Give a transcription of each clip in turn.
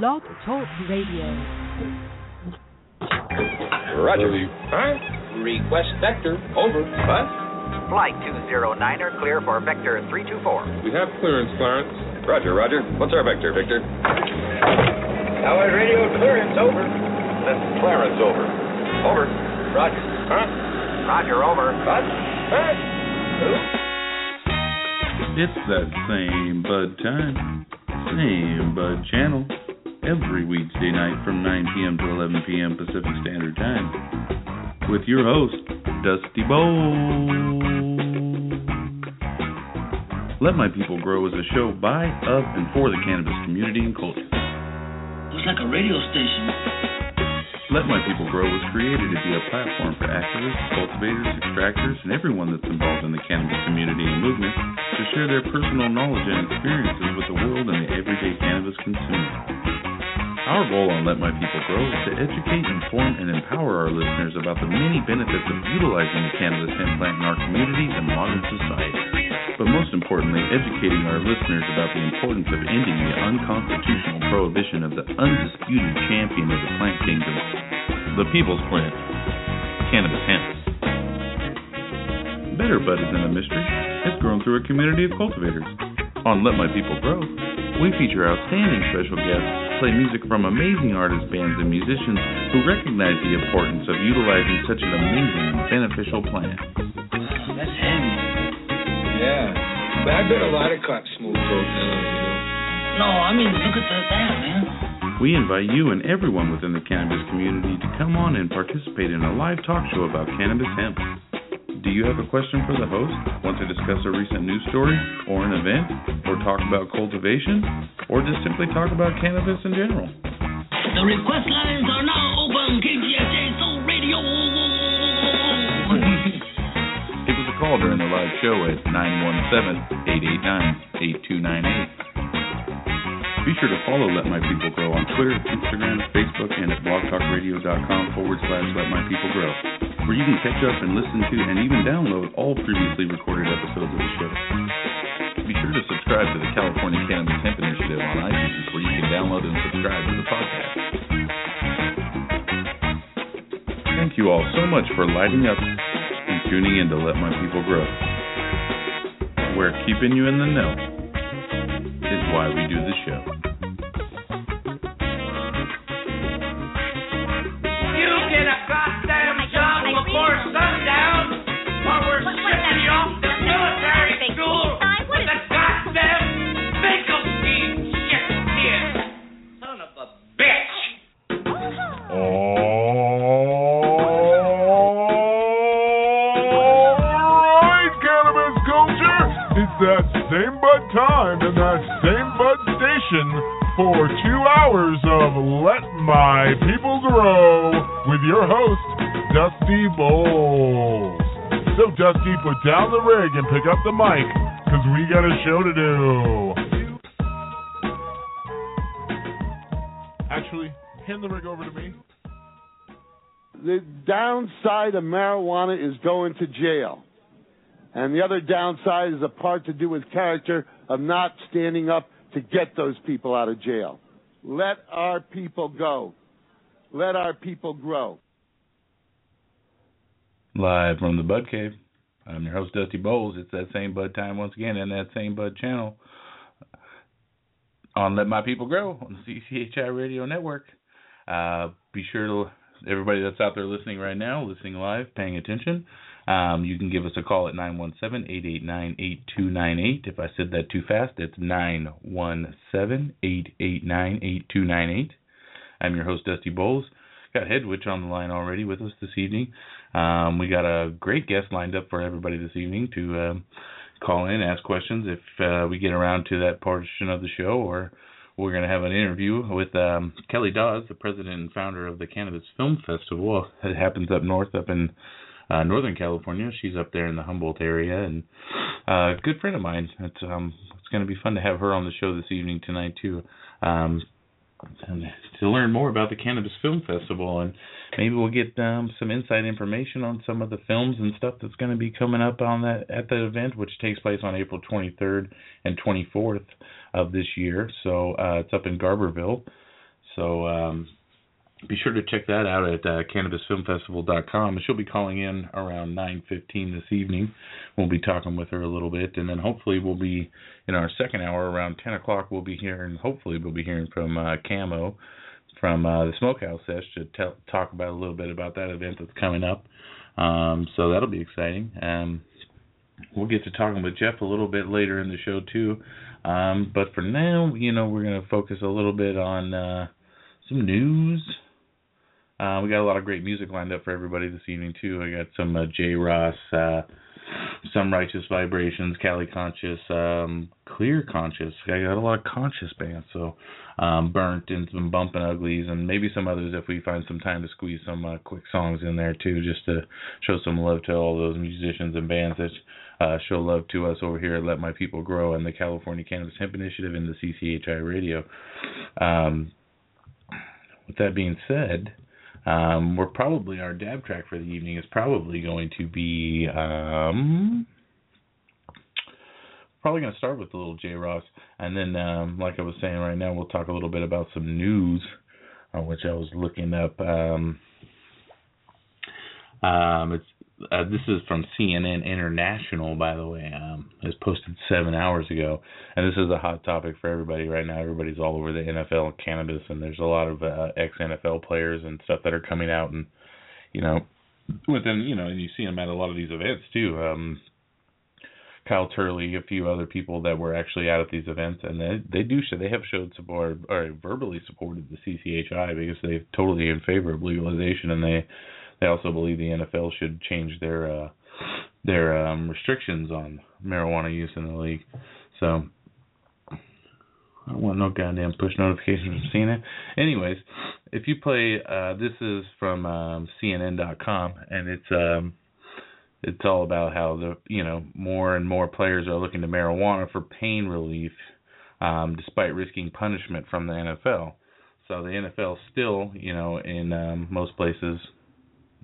Blog Talk Radio. Roger. Huh? Request vector. Over. What? Flight 209er clear for vector 324. We have clearance, Clarence. Roger, Roger. What's our vector, Victor? Howard radio clearance over. That's Clarence, over. Over. Roger. Huh? Roger, over. What? Huh? It's that same Bud time, same Bud channel, every Wednesday night from 9 p.m. to 11 p.m. Pacific Standard Time, with your host, Dusty Bowl. Let My People Grow is a show by, of, and for the cannabis community and culture. Looks like a radio station. Let My People Grow was created to be a platform for activists, cultivators, extractors, and everyone that's involved in the cannabis community and movement to share their personal knowledge and experiences with the world and the everyday cannabis consumer. Our goal on Let My People Grow is to educate, inform, and empower our listeners about the many benefits of utilizing the cannabis hemp plant in our community and modern society. But most importantly, educating our listeners about the importance of ending the unconstitutional prohibition of the undisputed champion of the plant kingdom, the people's plant, cannabis hemp. Better Bud isn't a mystery. It's grown through a community of cultivators. On Let My People Grow, we feature outstanding special guests, play music from amazing artists, bands, and musicians who recognize the importance of utilizing such an amazing and beneficial plant. That's heavy. Yeah. But I bet a lot of cops smoke dope now, you know. No, I mean, look at that, that man. We invite you and everyone within the cannabis community to come on and participate in a live talk show about cannabis hemp. Do you have a question for the host? Want to discuss a recent news story or an event? Or talk about cultivation? Or just simply talk about cannabis in general? The request lines are now open. KGSA Soul Radio. Give us a call during the live show at 917-889-8298. Be sure to follow Let My People Grow on Twitter, Instagram, Facebook, and at blogtalkradio.com forward slash Let My People Grow, where you can catch up and listen to and even download all previously recorded episodes of the show. Be sure to subscribe to the California Cannabis Hemp Initiative on iTunes, where you can download and subscribe to the podcast. Thank you all so much for lighting up and tuning in to Let My People Grow, We're keeping you in the know why we do the show. Station for two hours of Let My People Grow with your host, Dusty Bowlz. So, Dusty, put down the rig and pick up the mic, because we got a show to do. Actually, hand the rig over to me. the downside of marijuana is going to jail. And the other downside is a part to do with character of not standing up to get those people out of jail. Let our people go. Let our people grow. Live from the Bud Cave. I'm your host, Dusty Bowlz. It's that same Bud time once again and that same Bud channel on Let My People Grow on the CCHI Radio Network. Uh, be sure to, everybody that's out there listening right now, listening live, paying attention, um, you can give us a call at 917 889 8298. If I said that too fast, it's 917 889 8298. I'm your host, Dusty Bowlz. Got Headwitch on the line already with us this evening. Um, we got a great guest lined up for everybody this evening to um, call in, ask questions if uh, we get around to that portion of the show, or we're going to have an interview with um, Kellie Dodds, the president and founder of the Cannabis Film Festival. It happens up north, up in uh, Northern California. She's up there in the Humboldt area, and uh, good friend of mine. It's um, it's going to be fun to have her on the show this evening tonight too. Um, and to learn more about the Cannabis Film Festival, and maybe we'll get um, some inside information on some of the films and stuff that's going to be coming up on that at the event, which takes place on April 23rd and 24th of this year. So uh, it's up in Garberville. So um, be sure to check that out at uh, cannabisfilmfestival.com. She'll be calling in around 9:15 this evening. We'll be talking with her a little bit, and then hopefully we'll be in our second hour around 10 o'clock. We'll be hearing, hopefully we'll be hearing from uh, Camo from uh, the Smokehouse Sesh to tell, talk about a little bit about that event that's coming up. Um, so that'll be exciting. Um, we'll get to talking with Jeff a little bit later in the show too. Um, but for now, you know, we're going to focus a little bit on uh, some news. Uh, we got a lot of great music lined up for everybody this evening too. I got some uh, J. Ross, uh, some Righteous Vibrations, Cali Conscious, um, Clear Conscious. I got a lot of conscious bands, so um, Burnt and some Bumpin' Uglies, and maybe some others if we find some time to squeeze some uh, quick songs in there too, just to show some love to all those musicians and bands that uh, show love to us over here at Let My People Grow and the California Cannabis Hemp Initiative and the CCHI Radio. Um, with that being said, um, we're probably our dab track for the evening is probably going to be um, probably going to start with the little J Ross, and then um, like I was saying right now, we'll talk a little bit about some news, uh, which I was looking up. Um, um, it's uh, this is from CNN International, by the way. Um, it was posted seven hours ago, and this is a hot topic for everybody right now. Everybody's all over the NFL and cannabis, and there's a lot of uh, ex NFL players and stuff that are coming out, and you know, within you know, and you see them at a lot of these events too. Um, Kyle Turley, a few other people that were actually out at these events, and they they do show they have showed support or verbally supported the CCHI because they're totally in favor of legalization, and they they also believe the NFL should change their uh, their um, restrictions on marijuana use in the league. So I don't want no goddamn push notifications from CNN. Anyways, if you play, uh, this is from um, CNN.com, and it's um, it's all about how the you know more and more players are looking to marijuana for pain relief, um, despite risking punishment from the NFL. So the NFL still, you know, in um, most places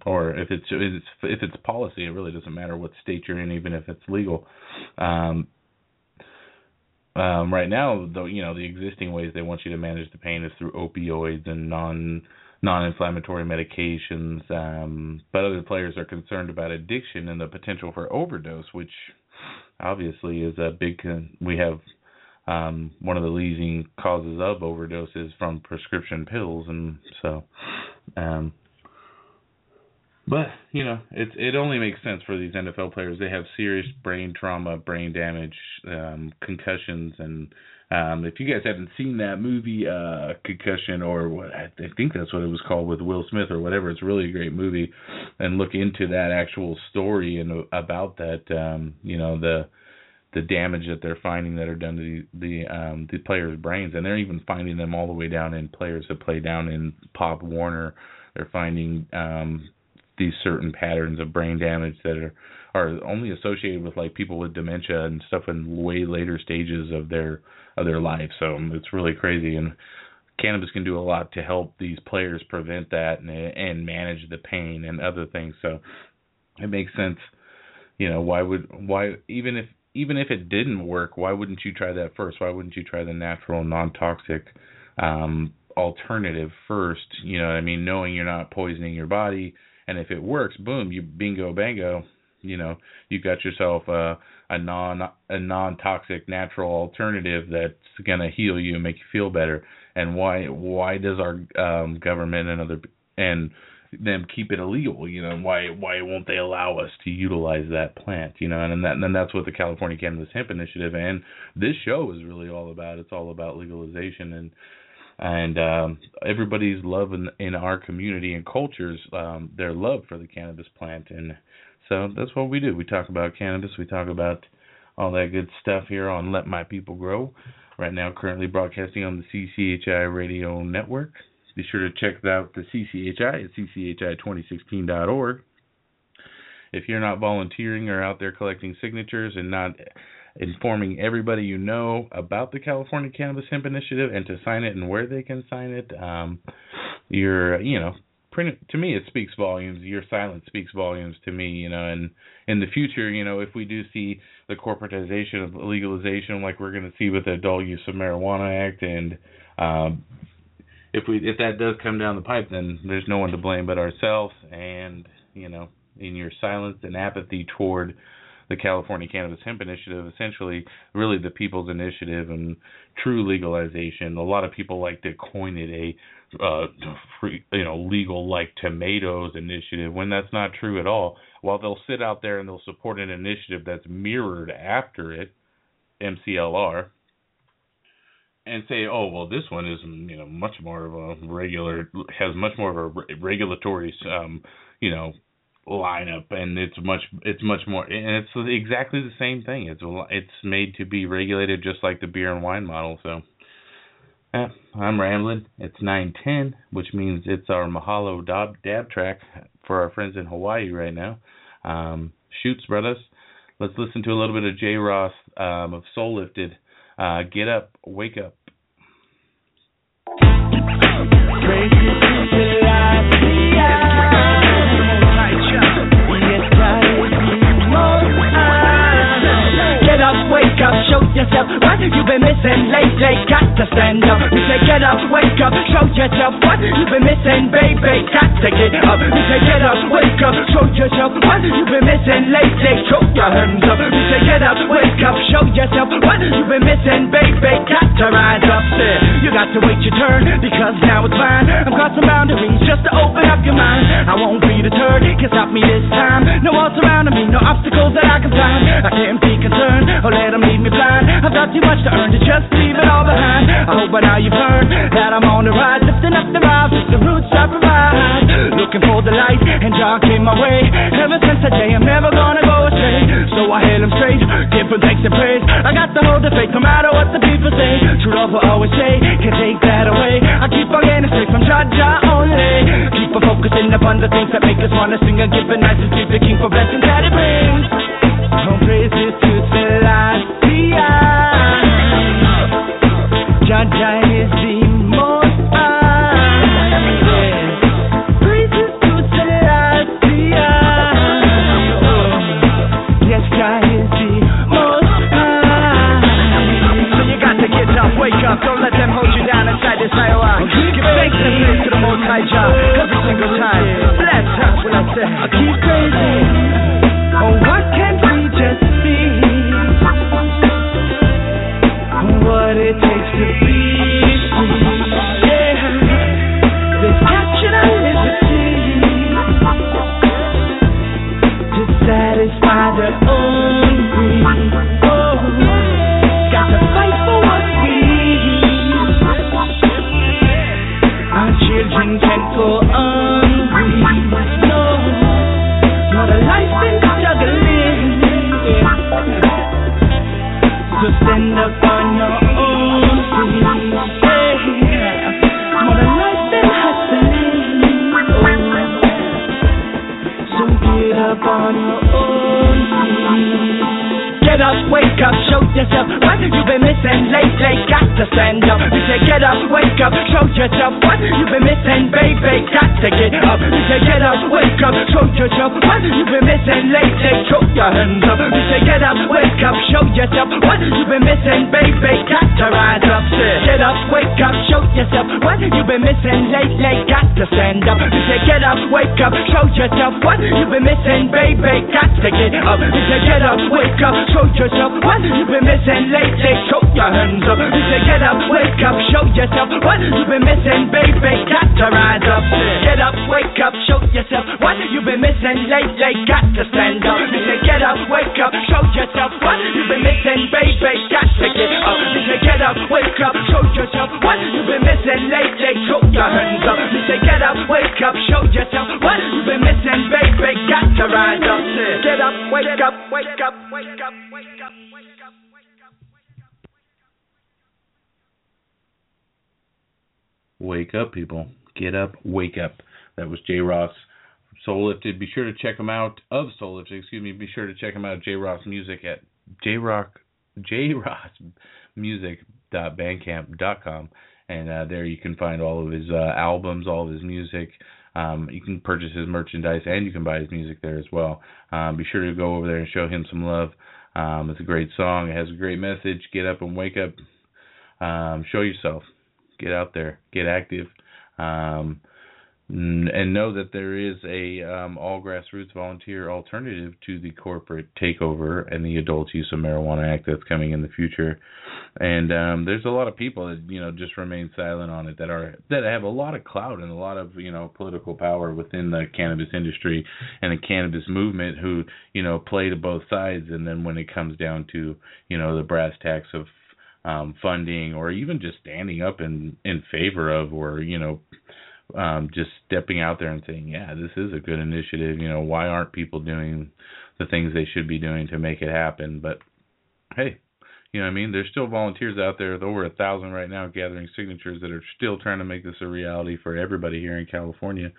or if it's if it's policy, it really doesn't matter what state you're in, even if it's legal. Um, um, right now, though, you know the existing ways they want you to manage the pain is through opioids and non non-inflammatory medications. Um, but other players are concerned about addiction and the potential for overdose, which obviously is a big. We have um, one of the leading causes of overdoses from prescription pills, and so um, but you know, it it only makes sense for these NFL players. They have serious brain trauma, brain damage, um, concussions, and um, if you guys haven't seen that movie, uh, Concussion, or what I think that's what it was called with Will Smith or whatever, it's really a great movie. And look into that actual story and about that, um, you know, the the damage that they're finding that are done to the the, um, the players' brains, and they're even finding them all the way down in players that play down in Pop Warner. They're finding um, these certain patterns of brain damage that are are only associated with like people with dementia and stuff in way later stages of their of their life. So um, it's really crazy and cannabis can do a lot to help these players prevent that and and manage the pain and other things. So it makes sense. You know, why would why even if even if it didn't work, why wouldn't you try that first? Why wouldn't you try the natural non-toxic um alternative first? You know, I mean, knowing you're not poisoning your body, and if it works, boom, you bingo bango, you know, you got yourself a a non a non toxic natural alternative that's gonna heal you and make you feel better. And why why does our um, government and other and them keep it illegal? You know, why why won't they allow us to utilize that plant? You know, and, and that and that's what the California Cannabis Hemp Initiative and this show is really all about. It's all about legalization and and um, everybody's love in, in our community and cultures um, their love for the cannabis plant, and so that's what we do. We talk about cannabis. We talk about all that good stuff here on Let My People Grow. Right now, currently broadcasting on the CCHI Radio Network. Be sure to check out the CCHI at cchi2016.org. If you're not volunteering or out there collecting signatures and not informing everybody you know about the California Cannabis Hemp Initiative and to sign it and where they can sign it. Um, you're, you know, print to me it speaks volumes. Your silence speaks volumes to me, you know. And in the future, you know, if we do see the corporatization of legalization, like we're going to see with the Adult Use of Marijuana Act, and um, if we if that does come down the pipe, then there's no one to blame but ourselves. And you know, in your silence and apathy toward the California Cannabis Hemp Initiative, essentially, really the people's initiative and true legalization. A lot of people like to coin it a uh, free, you know, legal like tomatoes initiative when that's not true at all. While they'll sit out there and they'll support an initiative that's mirrored after it, MCLR, and say, oh well, this one is you know much more of a regular, has much more of a re- regulatory, um, you know, lineup, and it's much it's much more, and it's exactly the same thing. It's it's made to be regulated just like the beer and wine model. So. Yeah, I'm rambling. It's 9:10, which means it's our Mahalo dab, dab track for our friends in Hawaii right now. Um, shoots, brothers. Let's listen to a little bit of J. Ross um, of Soul Lifted. Uh, get up, wake up. What you've been missing lately. Got to stand up. You say get up, wake up, show yourself what you've been missing, baby. Got to get up. You say get up, wake up, show yourself what you've been missing lately. Throw your hands up. We say get up, wake up, show yourself what you've been missing, baby. Got to rise up. You got to wait your turn because now it's mine. I've got some boundaries just to open up your mind. I won't be deterred. Can't stop me this time. No walls surrounding me, no obstacles that I can climb. I can't be concerned or let them leave me blind. I've got too much to earn to just leave it all behind. I hope by now you've heard that I'm on the rise, lifting up the rise with the roots I provide. Looking for the light and dark came my way. Ever since that day, I'm never gonna go astray. So I hail him straight, him thanks and praise. I got the faith no matter what the people say. True love will always say, can't take that away. I keep on getting straight from Jah Jah only. Keep on focusing upon the things that make us wanna sing and give a nice and give the King for blessings that it brings. Oh, praises to the is the most high. So you got to get up, wake up, don't let them hold you down inside this higher Give thanks and praise to the most high Jah every single time. Bless us when I say, I keep praising. Show yourself you've been missing lately. Got to stand up. We say get up, wake up, show yourself what you've been missing, baby. Got to get up. We say get up, wake up, show yourself what you've been missing lately. Throw your hands up. We say get up, wake up, show yourself what you've been missing, baby. Got to rise up. Get up, wake up, show yourself what you've been missing lately. Got to stand up. We say get up, wake up, show yourself what you've been missing, baby. Got to get up. We say get up, wake up, show yourself what you've been missing lately. Throw your hands up. We say get up, wake up, show yourself what you've been missing, baby. Got to rise up. Get up, wake up, show yourself what you've been missing lately. Got to stand up. We say get up, wake up, show yourself what you've been missing, baby. Got to get up. We say get up, wake up, show yourself what you've been missing lately. Throw your hands up. We say get up, wake up, show yourself what you've been missing, baby. Got to rise up. Get up, wake up, wake up, wake up, wake up. Wake up, people. Get up, wake up. That was J. Ross Soul Lifted. Be sure to check him out of Soul Lifted, excuse me. Be sure to check him out J. Ross Music at jrock jrossmusic.bandcamp.com and uh, there you can find all of his uh, albums, all of his music. Um, you can purchase his merchandise and you can buy his music there as well. Um, be sure to go over there and show him some love. Um, it's a great song. It has a great message. Get up and wake up. Um, show yourself. Get out there, get active. Um, and know that there is a um, all grassroots volunteer alternative to the corporate takeover and the Adult Use of Marijuana Act that's coming in the future. And um, there's a lot of people that you know just remain silent on it that are that have a lot of clout and a lot of you know political power within the cannabis industry and the cannabis movement who you know play to both sides. And then when it comes down to you know the brass tacks of um, funding or even just standing up in in favor of or you know um, just stepping out there and saying, yeah, this is a good initiative. You know, why aren't people doing the things they should be doing to make it happen? But hey, you know what I mean? There's still volunteers out there, over a thousand right now, gathering signatures that are still trying to make this a reality for everybody here in California.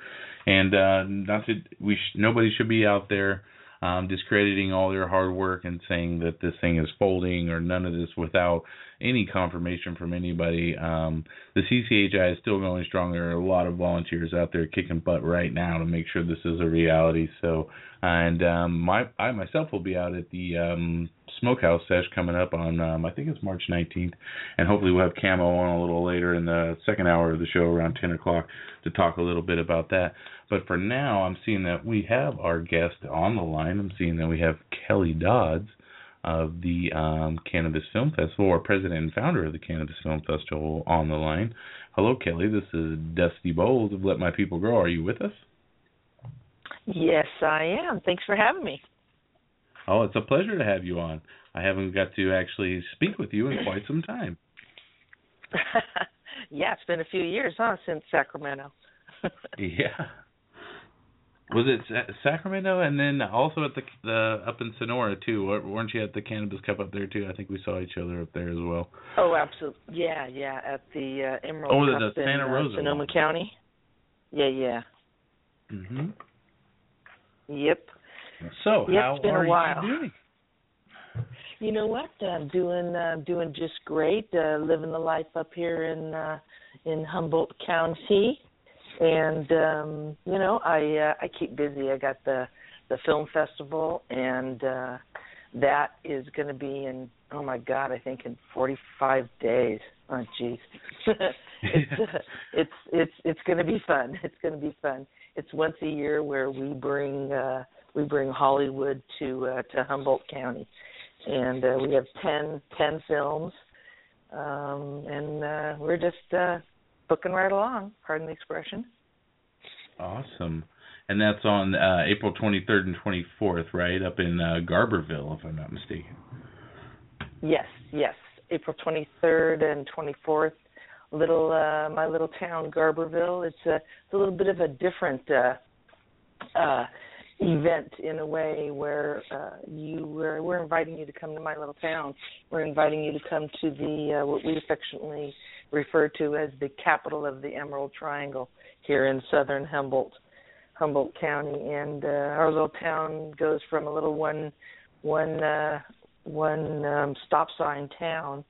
And uh, not to we sh- nobody should be out there um, discrediting all their hard work and saying that this thing is folding or none of this without any confirmation from anybody. Um, the CCHI is still going strong. There are a lot of volunteers out there kicking butt right now to make sure this is a reality. So, and um, my I myself will be out at the um, Smokehouse Sesh coming up on um, I think it's March 19th, and hopefully we'll have Camo on a little later in the second hour of the show around 10 o'clock to talk a little bit about that. But for now, I'm seeing that we have our guest on the line. I'm seeing that we have Kellie Dodds of the um, Cannabis Film Festival, or president and founder of the Cannabis Film Festival, on the line. Hello, Kellie. This is Dusty Bowlz of Let My People Grow. Are you with us? Yes, I am. Thanks for having me. Oh, it's a pleasure to have you on. I haven't got to actually speak with you in quite some time. yeah, it's been a few years, huh, since Sacramento. yeah was it Sacramento and then also at the the up in Sonora too? weren't you at the Cannabis Cup up there too? I think we saw each other up there as well. Oh, absolutely. Yeah, yeah, at the uh, Emerald oh, Cup the, the Santa in Rosa uh, Sonoma one. County. Yeah, yeah. Mhm. Yep. So yep, how it's been are a while. you doing? You know what? I'm doing uh, doing just great. Uh, living the life up here in uh, in Humboldt County and um you know i uh, i keep busy i got the the film festival and uh that is going to be in oh my god i think in 45 days oh jeez it's uh, it's it's it's going to be fun it's going to be fun it's once a year where we bring uh we bring hollywood to uh to humboldt county and uh, we have ten ten films um and uh we're just uh booking right along. Pardon the expression. Awesome. And that's on uh, April 23rd and 24th, right? Up in uh, Garberville, if I'm not mistaken. Yes, yes. April 23rd and 24th. Little uh my little town Garberville. It's a it's a little bit of a different uh uh event in a way where uh you we're we're inviting you to come to my little town. We're inviting you to come to the uh what we affectionately refer to as the capital of the Emerald Triangle here in southern Humboldt, Humboldt County, and uh, our little town goes from a little one one uh, one um, stop sign town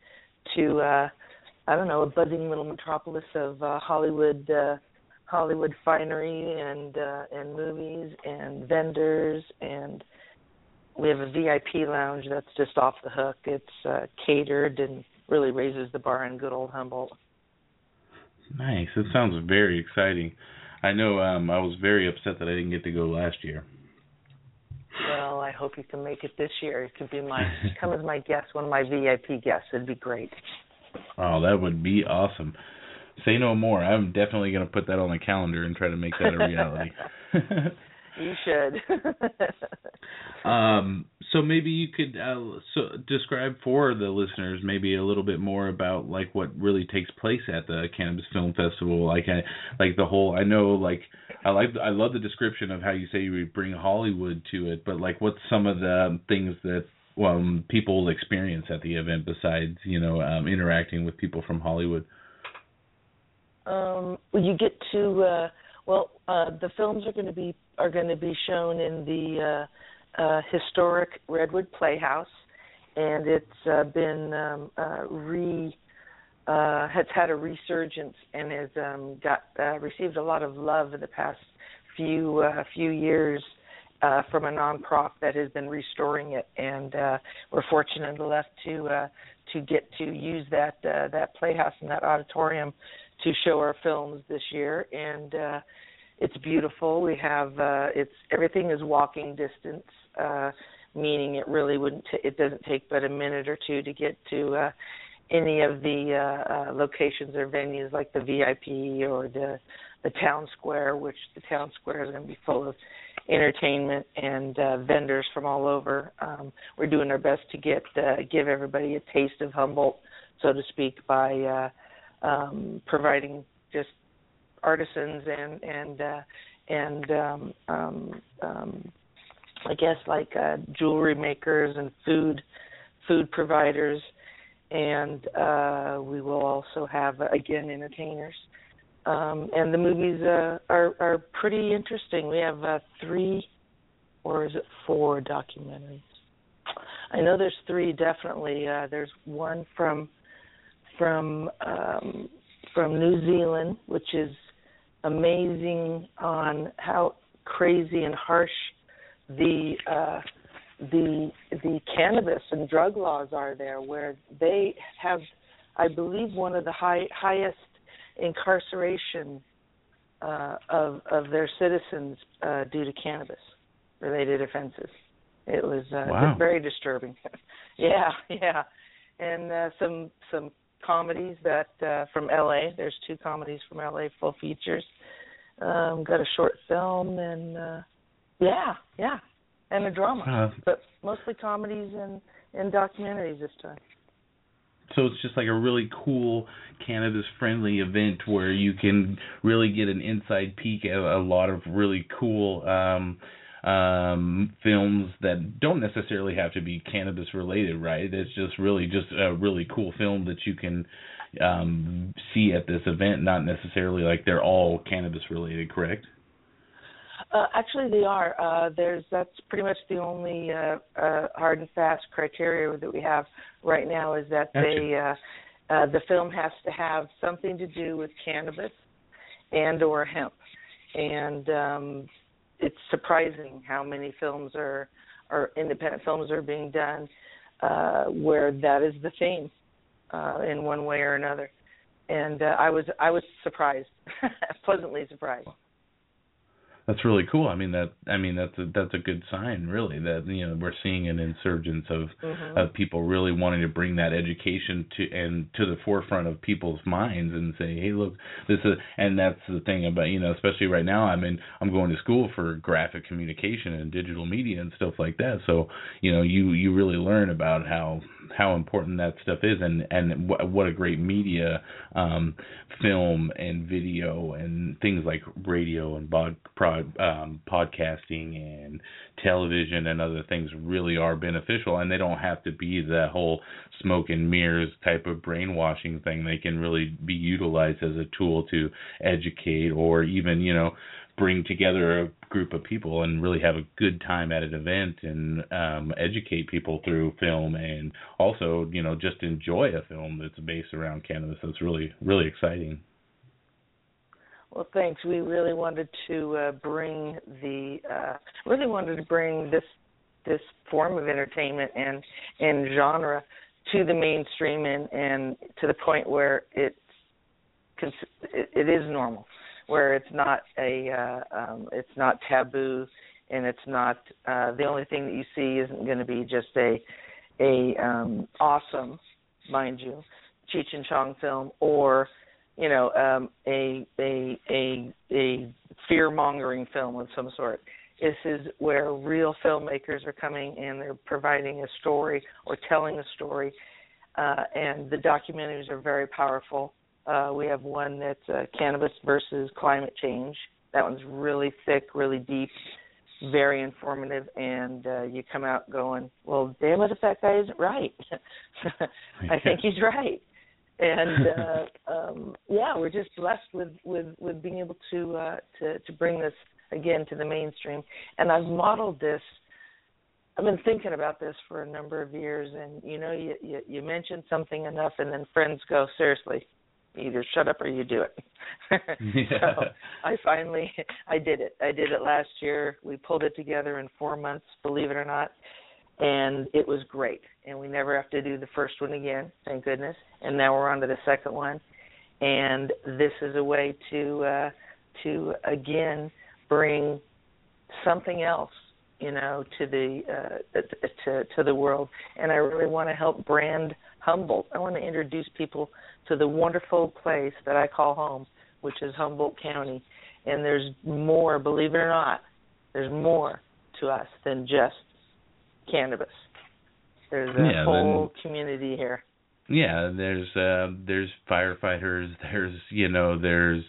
to uh, I don't know a buzzing little metropolis of uh, Hollywood. Uh, Hollywood finery and uh and movies and vendors and we have a VIP lounge that's just off the hook. It's uh catered and really raises the bar in good old Humboldt. Nice. It sounds very exciting. I know um I was very upset that I didn't get to go last year. Well, I hope you can make it this year. You could be my come as my guest, one of my VIP guests. It'd be great. Oh, that would be awesome. Say no more. I'm definitely going to put that on the calendar and try to make that a reality. you should. um, so maybe you could uh, so describe for the listeners maybe a little bit more about like what really takes place at the Cannabis Film Festival. Like I like the whole. I know like I like I love the description of how you say you would bring Hollywood to it, but like what's some of the things that um, people experience at the event besides you know um, interacting with people from Hollywood. Um, you get to uh, well, uh, the films are going to be are going to be shown in the uh, uh, historic Redwood Playhouse, and it's uh, been um, uh, re uh, has had a resurgence and has um, got uh, received a lot of love in the past few uh, few years uh, from a nonprofit that has been restoring it, and uh, we're fortunate enough to uh, to get to use that uh, that playhouse and that auditorium to show our films this year, and uh, it's beautiful. We have uh, it's everything is walking distance, uh, meaning it really wouldn't t- it doesn't take but a minute or two to get to uh, any of the uh, uh, locations or venues like the VIP or the the town square, which the town square is going to be full of entertainment and uh, vendors from all over. Um, we're doing our best to get uh, give everybody a taste of Humboldt, so to speak, by uh, um, providing just artisans and and uh, and um, um, um, I guess like uh, jewelry makers and food food providers, and uh, we will also have again entertainers. Um, and the movies uh, are are pretty interesting. We have uh, three, or is it four documentaries? I know there's three definitely. Uh, there's one from from um, from New Zealand, which is amazing on how crazy and harsh the uh, the the cannabis and drug laws are there, where they have, I believe, one of the high highest incarceration uh, of of their citizens uh, due to cannabis related offenses. It was uh, Wow. very disturbing. yeah, yeah, and uh, some some comedies that uh, from LA. There's two comedies from LA, full features. Um, got a short film and uh, yeah, yeah, and a drama, Uh, but mostly comedies and and documentaries this time. So it's just like a really cool cannabis friendly event where you can really get an inside peek at a lot of really cool um um films that don't necessarily have to be cannabis related, right? It's just really just a really cool film that you can um see at this event, not necessarily like they're all cannabis related, correct? Uh, actually, they are. Uh, there's that's pretty much the only uh, uh, hard and fast criteria that we have right now is that Gotcha. they uh, uh, the film has to have something to do with cannabis and or hemp, and um, it's surprising how many films are or independent films are being done uh, where that is the theme uh, in one way or another. And uh, I was I was surprised, pleasantly surprised. That's really cool. I mean that I mean that's a that's a good sign really that you know we're seeing an insurgence of Mhm. of people really wanting to bring that education to and to the forefront of people's minds and say, hey, look, this is and that's the thing about you know especially right now. I mean I'm going to school for graphic communication and digital media and stuff like that. So you know you you really learn about how how important that stuff is and and what what a great media um film and video and things like radio and bod, prod, um, podcasting and television and other things really are beneficial and they don't have to be that whole smoke and mirrors type of brainwashing thing. They can really be utilized as a tool to educate or even you know bring together a group of people and really have a good time at an event and um educate people through film and also you know just enjoy a film that's based around cannabis. That's really really exciting Well, thanks. We really wanted to uh, bring the uh, really wanted to bring this this form of entertainment and and genre to the mainstream and and to the point where it, it is normal, where it's not a uh, um, it's not taboo and it's not uh, the only thing that you see isn't going to be just a a um, awesome, mind you, Cheech and Chong film or you know um, a a a a fear mongering film of some sort. This is where real filmmakers are coming and they're providing a story or telling a story, uh, and the documentaries are very powerful. Uh, we have one that's uh, cannabis versus climate change. That one's really thick, really deep, very informative, and uh, you come out going, "Well, damn it, if that guy isn't right." I think he's right and uh, um, yeah, we're just blessed with with with being able to uh, to to bring this again to the mainstream. And I've modeled this. I've been thinking about this for a number of years, and you know, you you, you mention something enough, and then friends go, seriously, either shut up or you do it. So I finally I did it. I did it last year. We pulled it together in four months, believe it or not. And it was great. And we never have to do the first one again, thank goodness. And now we're on to the second one, and this is a way to uh, to again bring something else you know to the uh to to the world and i really want to help brand humboldt i want to introduce people to the wonderful place that i call home which is humboldt county and there's more believe it or not there's more to us than just cannabis there's a Yeah, whole community here Yeah, there's uh there's firefighters, there's you know, there's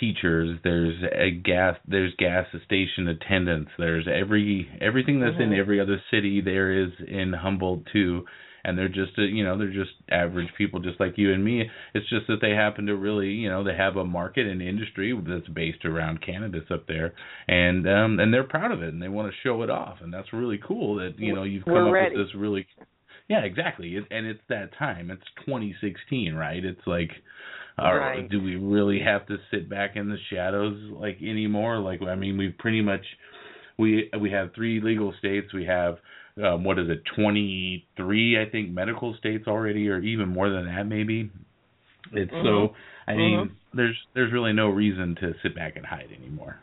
teachers, there's a gas there's gas station attendants, there's every everything that's in Mhm. every other city there is in Humboldt too. And they're just uh, you know, they're just average people just like you and me. It's just that they happen to really, you know, they have a market and industry that's based around cannabis up there. And um and they're proud of it and they want to show it off and that's really cool that, you know, you've come We're up ready. with this really yeah, exactly. It, and it's that time. It's 2016, right? It's like, are, Right. do we really have to sit back in the shadows like anymore? Like, I mean, we've pretty much we we have three legal states. We have um, what is it, 23? I think medical states already, or even more than that, maybe. It's so. Mhm. I mean, Mhm. there's there's really no reason to sit back and hide anymore.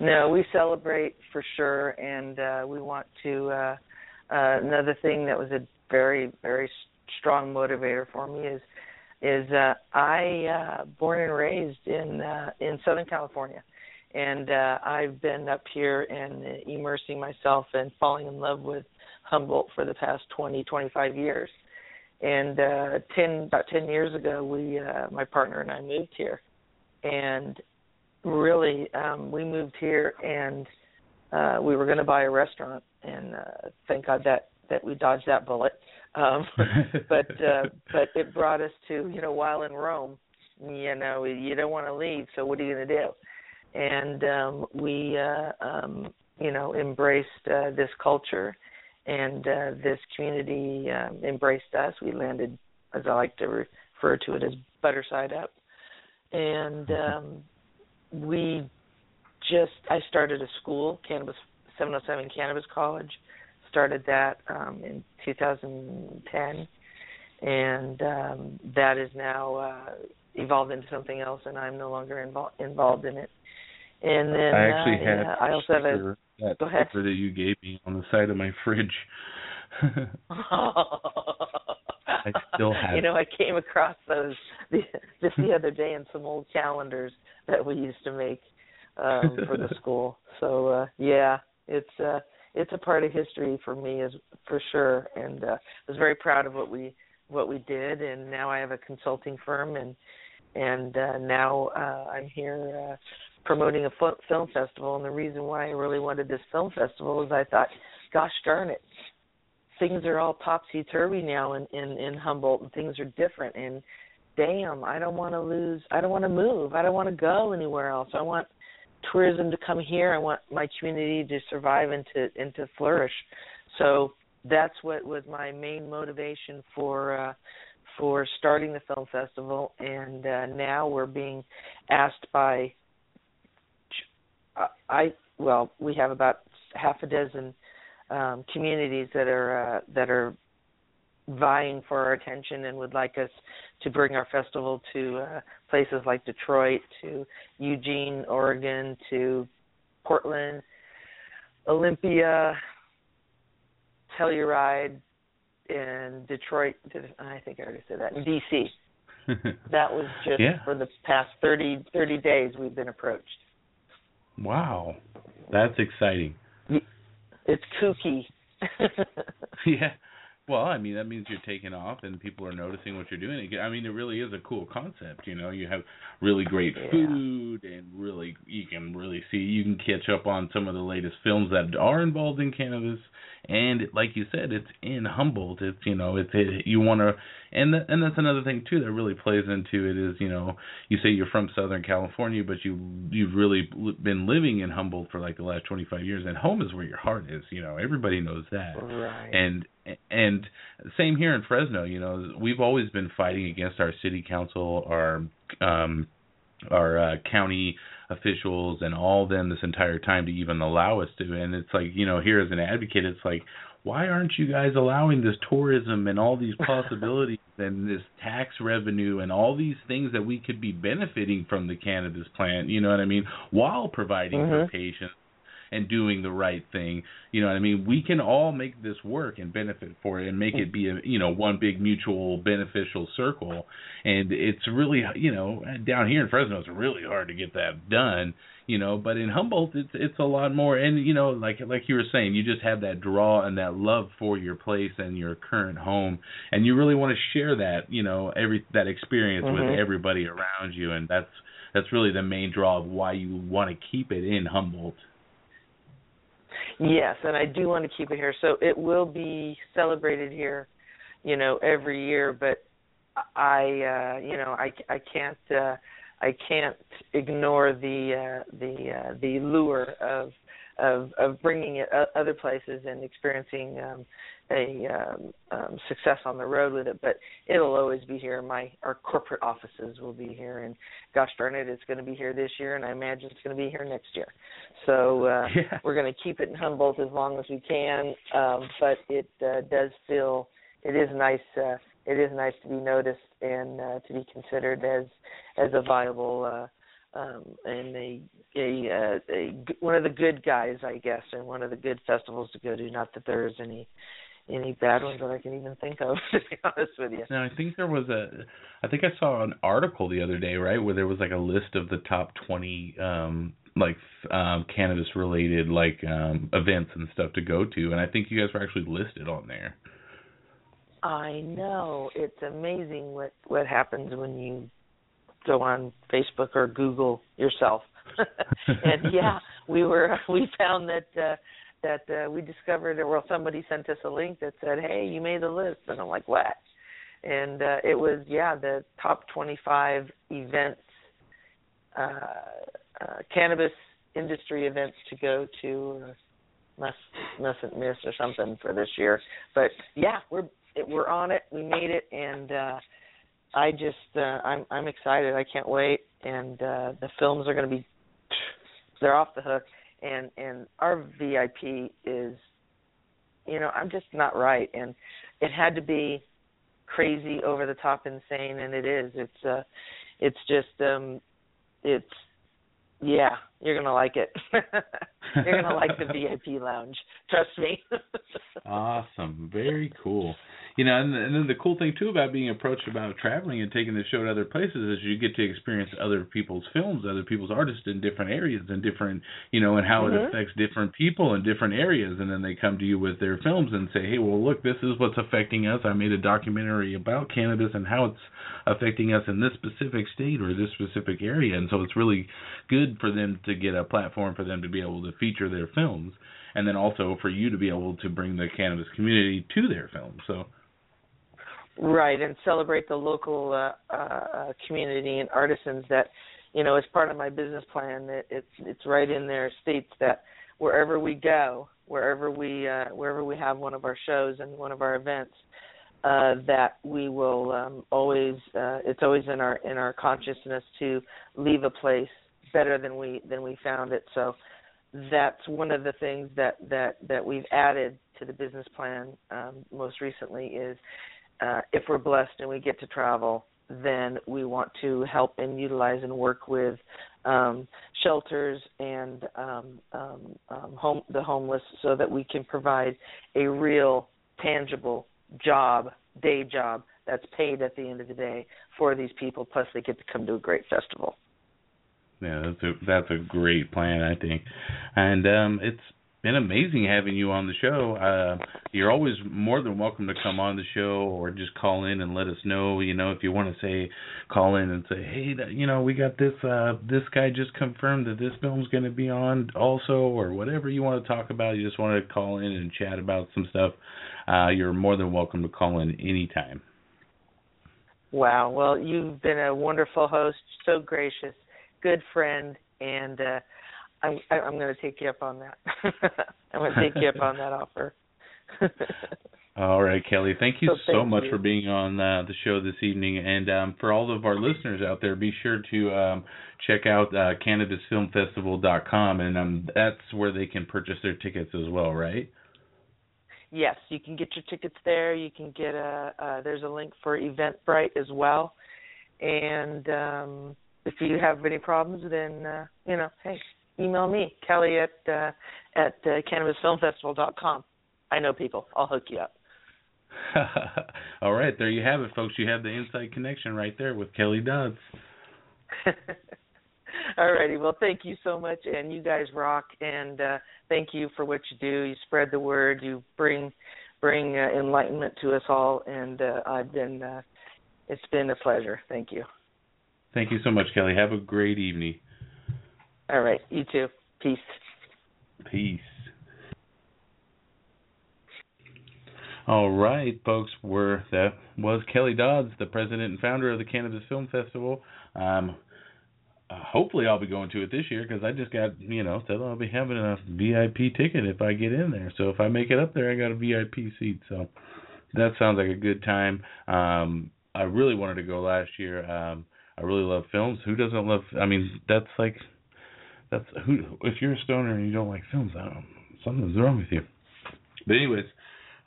No, we celebrate for sure, and uh, we want to. Uh, uh, another thing that was a very, very strong motivator for me is is uh, I uh, born and raised in uh, in Southern California, and uh, I've been up here and uh, immersing myself and falling in love with Humboldt for the past 20, 25 years. And uh, ten about ten years ago, we uh, my partner and I moved here, and really um we moved here and uh we were going to buy a restaurant. And uh thank god that that we dodged that bullet. Um but uh but it brought us to you know while in rome you know you don't want to leave so what are you going to do and um we uh um you know embraced uh, this culture and uh this community um embraced us we landed as i like to refer to it as butter side up and um we just I started a school, Cannabis 707 Cannabis College. Started that um, in 2010, and um, that is now uh, evolved into something else, and I'm no longer invol- involved in it. And then I actually uh, had yeah, I also have a sticker, that go ahead. sticker that you gave me on the side of my fridge. I still have you know, I came across those the, just the other day in some old calendars that we used to make um for the school. So uh yeah, it's uh it's a part of history for me is for sure and uh I was very proud of what we what we did and now I have a consulting firm and and uh now uh I'm here uh promoting a film festival and the reason why I really wanted this film festival is I thought gosh darn it things are all topsy turvy now in, in in Humboldt and things are different and damn I don't want to lose I don't want to move I don't want to go anywhere else. I want tourism to come here I want my community to survive and to and to flourish. So that's what was my main motivation for uh for starting the film festival and uh now we're being asked by I well we have about half a dozen um, communities that are uh, that are vying for our attention and would like us to bring our festival to uh, places like Detroit, to Eugene, Oregon, to Portland, Olympia, Telluride, and Detroit. I think I already said that. DC. That was just Yeah. for the past 30, 30 days we've been approached. Wow, that's exciting. It's kooky. yeah. Well, I mean that means you're taking off and people are noticing what you're doing. I mean, it really is a cool concept. You know, you have really great Yeah. food and really you can really see you can catch up on some of the latest films that are involved in cannabis. And like you said, it's in Humboldt. It's you know, it's it, you want to, and th- and that's another thing too that really plays into it is you know, you say you're from Southern California, but you you've really been living in Humboldt for like the last 25 years, and home is where your heart is. You know, everybody knows that right. and and same here in Fresno. You know, we've always been fighting against our city council, our um, our uh, county officials and all them this entire time to even allow us to. And it's like, you know, here as an advocate, it's like, why aren't you guys allowing this tourism and all these possibilities and this tax revenue and all these things that we could be benefiting from the cannabis plant, you know what I mean, while providing Mhm. for patients and doing the right thing. You know what I mean? We can all make this work and benefit for it and make it be a you know one big mutual beneficial circle. And it's really you know down here in Fresno it's really hard to get that done. You know, but in Humboldt it's it's a lot more. And you know, like like you were saying, you just have that draw and that love for your place and your current home, and you really want to share that you know every that experience Mhm. with everybody around you, and that's that's really the main draw of why you want to keep it in Humboldt. Yes, and I do want to keep it here. So it will be celebrated here, you know, every year. But I, uh, you know, I I can't uh, I can't ignore the uh, the uh, the lure of of of bringing it other places and experiencing um, a um, um, success on the road with it. But it'll always be here. My our corporate offices will be here, and gosh darn it, it's going to be here this year, and I imagine it's going to be here next year. So uh, Yeah. we're going to keep it in Humboldt as long as we can. Um, but it uh, does feel it is nice. Uh, it is nice to be noticed and uh, to be considered as as a viable uh, um, and a a, uh, a g- one of the good guys, I guess, and one of the good festivals to go to. Not that there's any any bad ones that I can even think of, to be honest with you. Now I think there was a, I think I saw an article the other day, right, where there was like a list of the top twenty, um, like um, cannabis related like um events and stuff to go to, and I think you guys were actually listed on there. I know it's amazing what what happens when you go on Facebook or Google yourself. and yeah, we were we found that uh that uh, we discovered or well somebody sent us a link that said, "Hey, you made the list." And I'm like, "What?" And uh it was yeah, the top 25 events uh uh cannabis industry events to go to uh, must mustn't miss or something for this year. But yeah, we're we're on it. We made it, and uh, I just uh, I'm I'm excited. I can't wait. And uh, the films are going to be they're off the hook. And and our VIP is, you know, I'm just not right. And it had to be crazy, over the top, insane, and it is. It's uh, it's just um, it's yeah, you're gonna like it. you're gonna like the VIP lounge. Trust me. Awesome, very cool. You know, and, and then the cool thing too about being approached about traveling and taking the show to other places is you get to experience other people's films, other people's artists in different areas and different, you know, and how Mhm. it affects different people in different areas. And then they come to you with their films and say, hey, well, look, this is what's affecting us. I made a documentary about cannabis and how it's affecting us in this specific state or this specific area. And so it's really good for them to get a platform for them to be able to feature their films. And then also for you to be able to bring the cannabis community to their films. So Right, and celebrate the local uh, uh, community and artisans that, you know, as part of my business plan. That it's it's right in there states that wherever we go, wherever we uh, wherever we have one of our shows and one of our events, uh, that we will um, always uh, it's always in our in our consciousness to leave a place better than we than we found it. So that's one of the things that that that we've added to the business plan um, most recently is uh, if we're blessed and we get to travel, then we want to help and utilize and work with um, shelters and um, um, um, home the homeless, so that we can provide a real, tangible job, day job that's paid at the end of the day for these people. Plus, they get to come to a great festival. yeah, that's a that's a great plan, I think. And um it's been amazing having you on the show. Uh, you're always more than welcome to come on the show or just call in and let us know. You know, if you want to say, call in and say, hey, you know, we got this. Uh, this guy just confirmed that this film's going to be on also, or whatever you want to talk about. You just want to call in and chat about some stuff. Uh, you're more than welcome to call in anytime. Wow. Well, you've been a wonderful host, so gracious, good friend, and uh, I'm I'm going to take you up on that. I'm going to take you up on that offer. All right, Kellie. Thank you So so, much you. for being on uh, the show this evening. And um, for all of our listeners out there, be sure to um, check out uh, CannabisFilmFestival.com, and um, that's where they can purchase their tickets as well, right? Yes, you can get your tickets there. You can get a uh, there's a link for Eventbrite as well. And um, if you have any problems, then uh, you know, hey, email me Kellie at uh, at uh, CannabisFilmFestival.com. I know people. I'll hook you up. all right, there you have it, folks. You have the inside connection right there with Kellie Dodds. All righty. Well, thank you so much, and you guys rock. And uh, thank you for what you do. You spread the word. You bring bring uh, enlightenment to us all. And uh, I've been uh, it's been a pleasure. Thank you. Thank you so much, Kellie. Have a great evening. All right. You too. Peace. Peace. All right, folks. We're that was Kellie Dodds, the president and founder of the Cannabis Film Festival. Um, uh, hopefully, I'll be going to it this year because I just got you know said I'll be having a VIP ticket if I get in there. So if I make it up there, I got a VIP seat. So that sounds like a good time. Um, I really wanted to go last year. Um, I really love films. Who doesn't love? I mean, that's like that's who. If you're a stoner and you don't like films, I don't. Something's wrong with you. But anyways,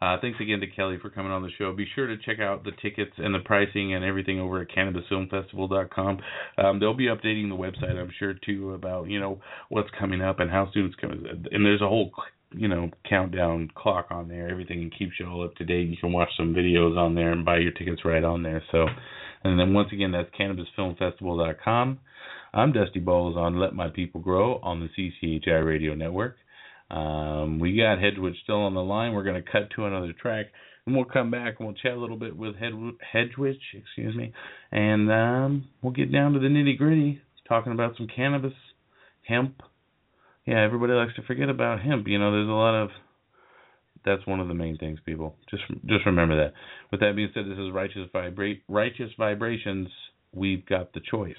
uh, thanks again to Kellie for coming on the show. Be sure to check out the tickets and the pricing and everything over at CannabisFilmFestival.com. Um, they'll be updating the website, I'm sure, too, about you know what's coming up and how soon it's coming. And there's a whole you know countdown clock on there. Everything keeps you all up to date. You can watch some videos on there and buy your tickets right on there. So, and then once again, that's CannabisFilmFestival.com. I'm Dusty Bowlz on Let My People Grow on the CCHI Radio Network. Um, we got Hedgewood still on the line. We're going to cut to another track, and we'll come back and we'll chat a little bit with Hed- Hedgewood, excuse me, and um, we'll get down to the nitty gritty, talking about some cannabis, hemp. Yeah, everybody likes to forget about hemp. You know, there's a lot of. That's one of the main things, people. Just just remember that. With that being said, this is righteous righteous vibrations. We've got the choice.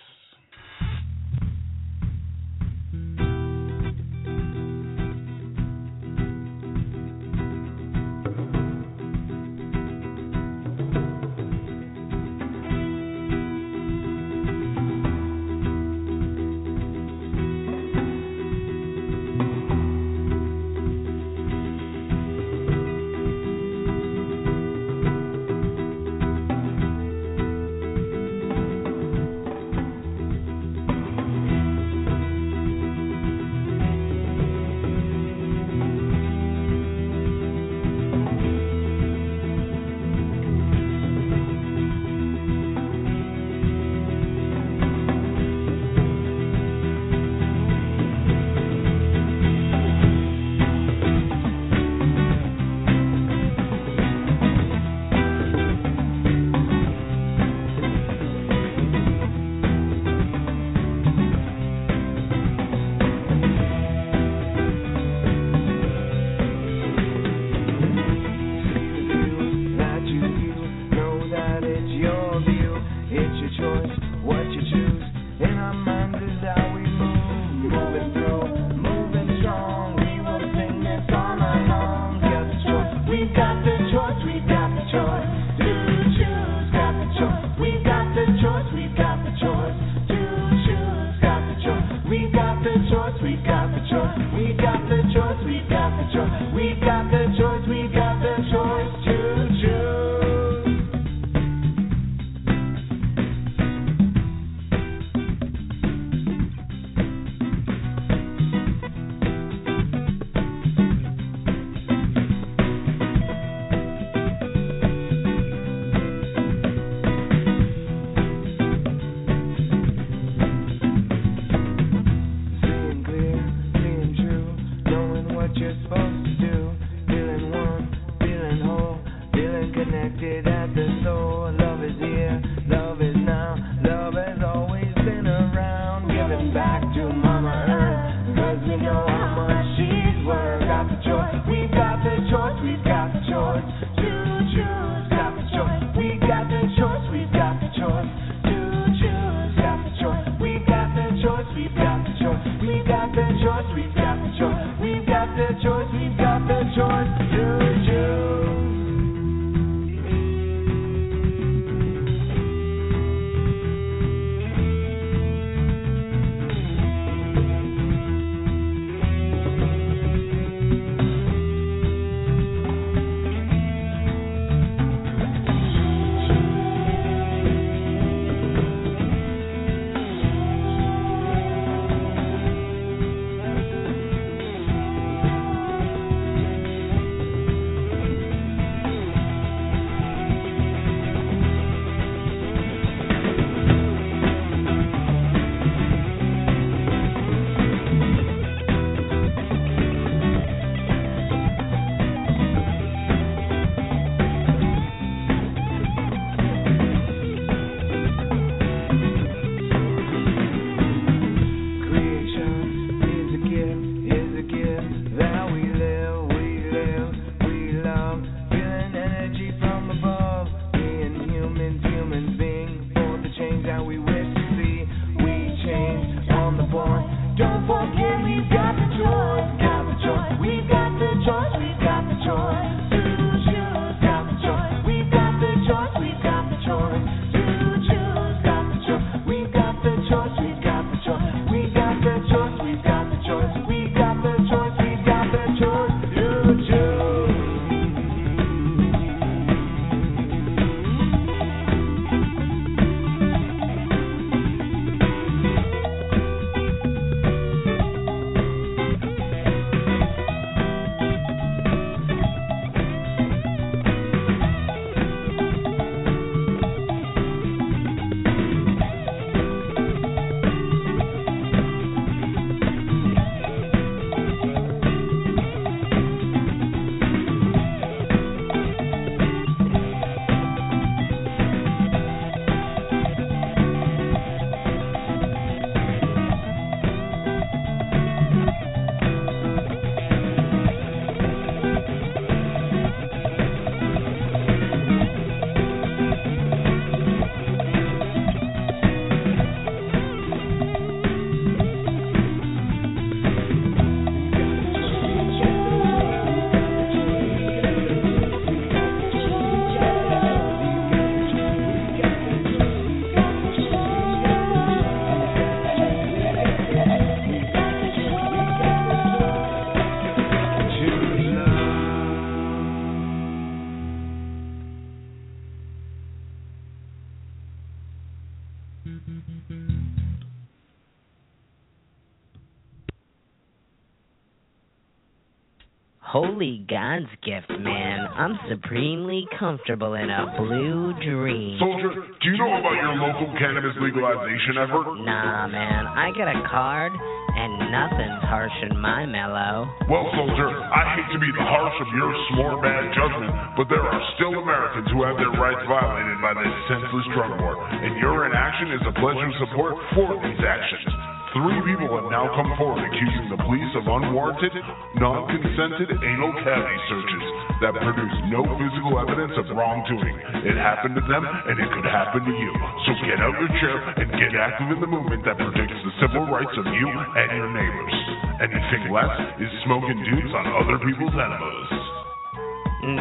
I'm supremely comfortable in a blue dream. Soldier, do you know about your local cannabis legalization effort? Nah, man. I got a card, and nothing's harshing my mellow. Well, soldier, I hate to be the harsh of your smart bad judgment, but there are still Americans who have their rights violated by this senseless drug war, and your inaction is a pledge of support for these actions. Three people have now come forward accusing the police of unwarranted, non-consented anal cavity searches that produce no physical evidence of wrongdoing. It happened to them, and it could happen to you. So get out your chair and get active in the movement that protects the civil rights of you and your neighbors. Anything less is smoking dudes on other people's enemas.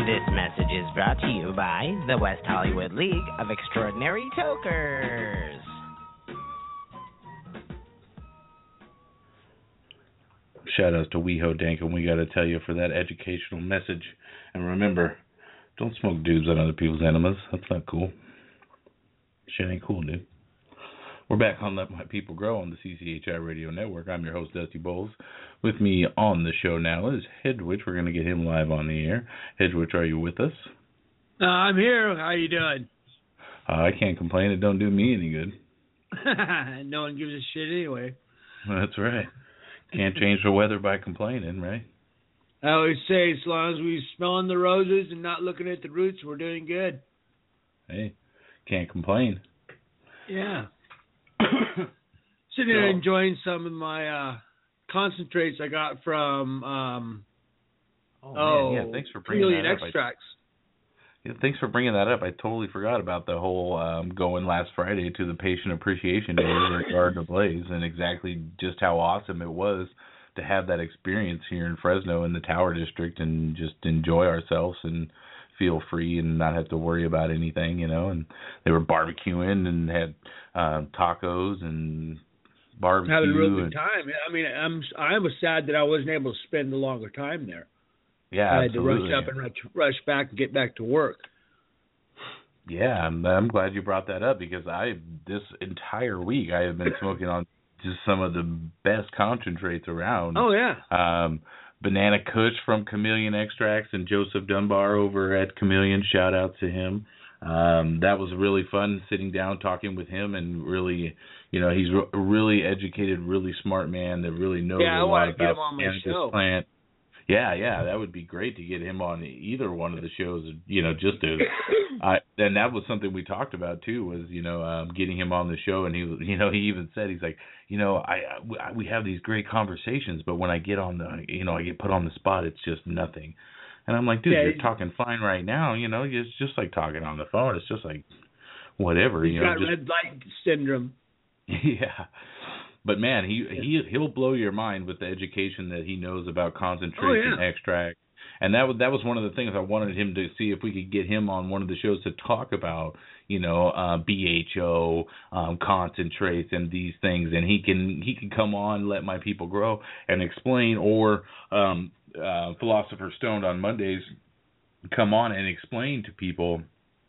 This message is brought to you by the West Hollywood League of Extraordinary Tokers. Shout outs to WeHo Dank, and we got to tell you for that educational message. And remember, don't smoke dubs on other people's enemas. That's not cool. Shit ain't cool, dude. We're back on Let My People Grow on the CCHI Radio Network. I'm your host, Dusty Bowlz. With me on the show now is Hedwich. We're going to get him live on the air. Hedwich, are you with us? Uh, I'm here. How you doing? Uh, I can't complain. It don't do me any good. no one gives a shit anyway. That's right. Can't change the weather by complaining, right? I always say, as long as we're smelling the roses and not looking at the roots, we're doing good. Hey, can't complain. Yeah. Sitting here enjoying some of my uh concentrates I got from um Oh, oh man, yeah. Thanks for bringing chameleon that up. Extracts. Yeah, thanks for bringing that up. I totally forgot about the whole um, going last Friday to the Patient Appreciation Day over at Garden of Blaze and exactly just how awesome it was to have that experience here in Fresno in the Tower District and just enjoy ourselves and feel free and not have to worry about anything, you know. And they were barbecuing and had um, tacos and barbecue. Having a real and, good time. I mean, I'm I was sad that I wasn't able to spend a longer time there. Yeah, I had to absolutely. rush up and rush, rush back and get back to work. Yeah, I'm, I'm glad you brought that up because I this entire week I have been smoking on just some of the best concentrates around. Oh yeah. Um, Banana Kush from Chameleon Extracts and Joseph Dunbar over at Chameleon. Shout out to him. Um, that was really fun sitting down talking with him and really, you know, he's a really educated, really smart man that really knows Yeah, I a lot about him on cannabis show. plant. Yeah, yeah, that would be great to get him on either one of the shows. You know, just to, I and that was something we talked about too. Was you know um, getting him on the show, and he, you know, he even said he's like, you know, I, I we have these great conversations, but when I get on the, you know, I get put on the spot, it's just nothing. And I'm like, dude, Yeah, you're talking fine right now. You know, it's just like talking on the phone. It's just like whatever. He's you know, got just red light syndrome. yeah. But man, he he he'll blow your mind with the education that he knows about concentration Oh, yeah. extract. And that was that was one of the things I wanted him to see if we could get him on one of the shows to talk about, you know, uh BHO, um concentrates and these things and he can he can come on, let my people grow and explain or um uh Philosopher Stone on Mondays come on and explain to people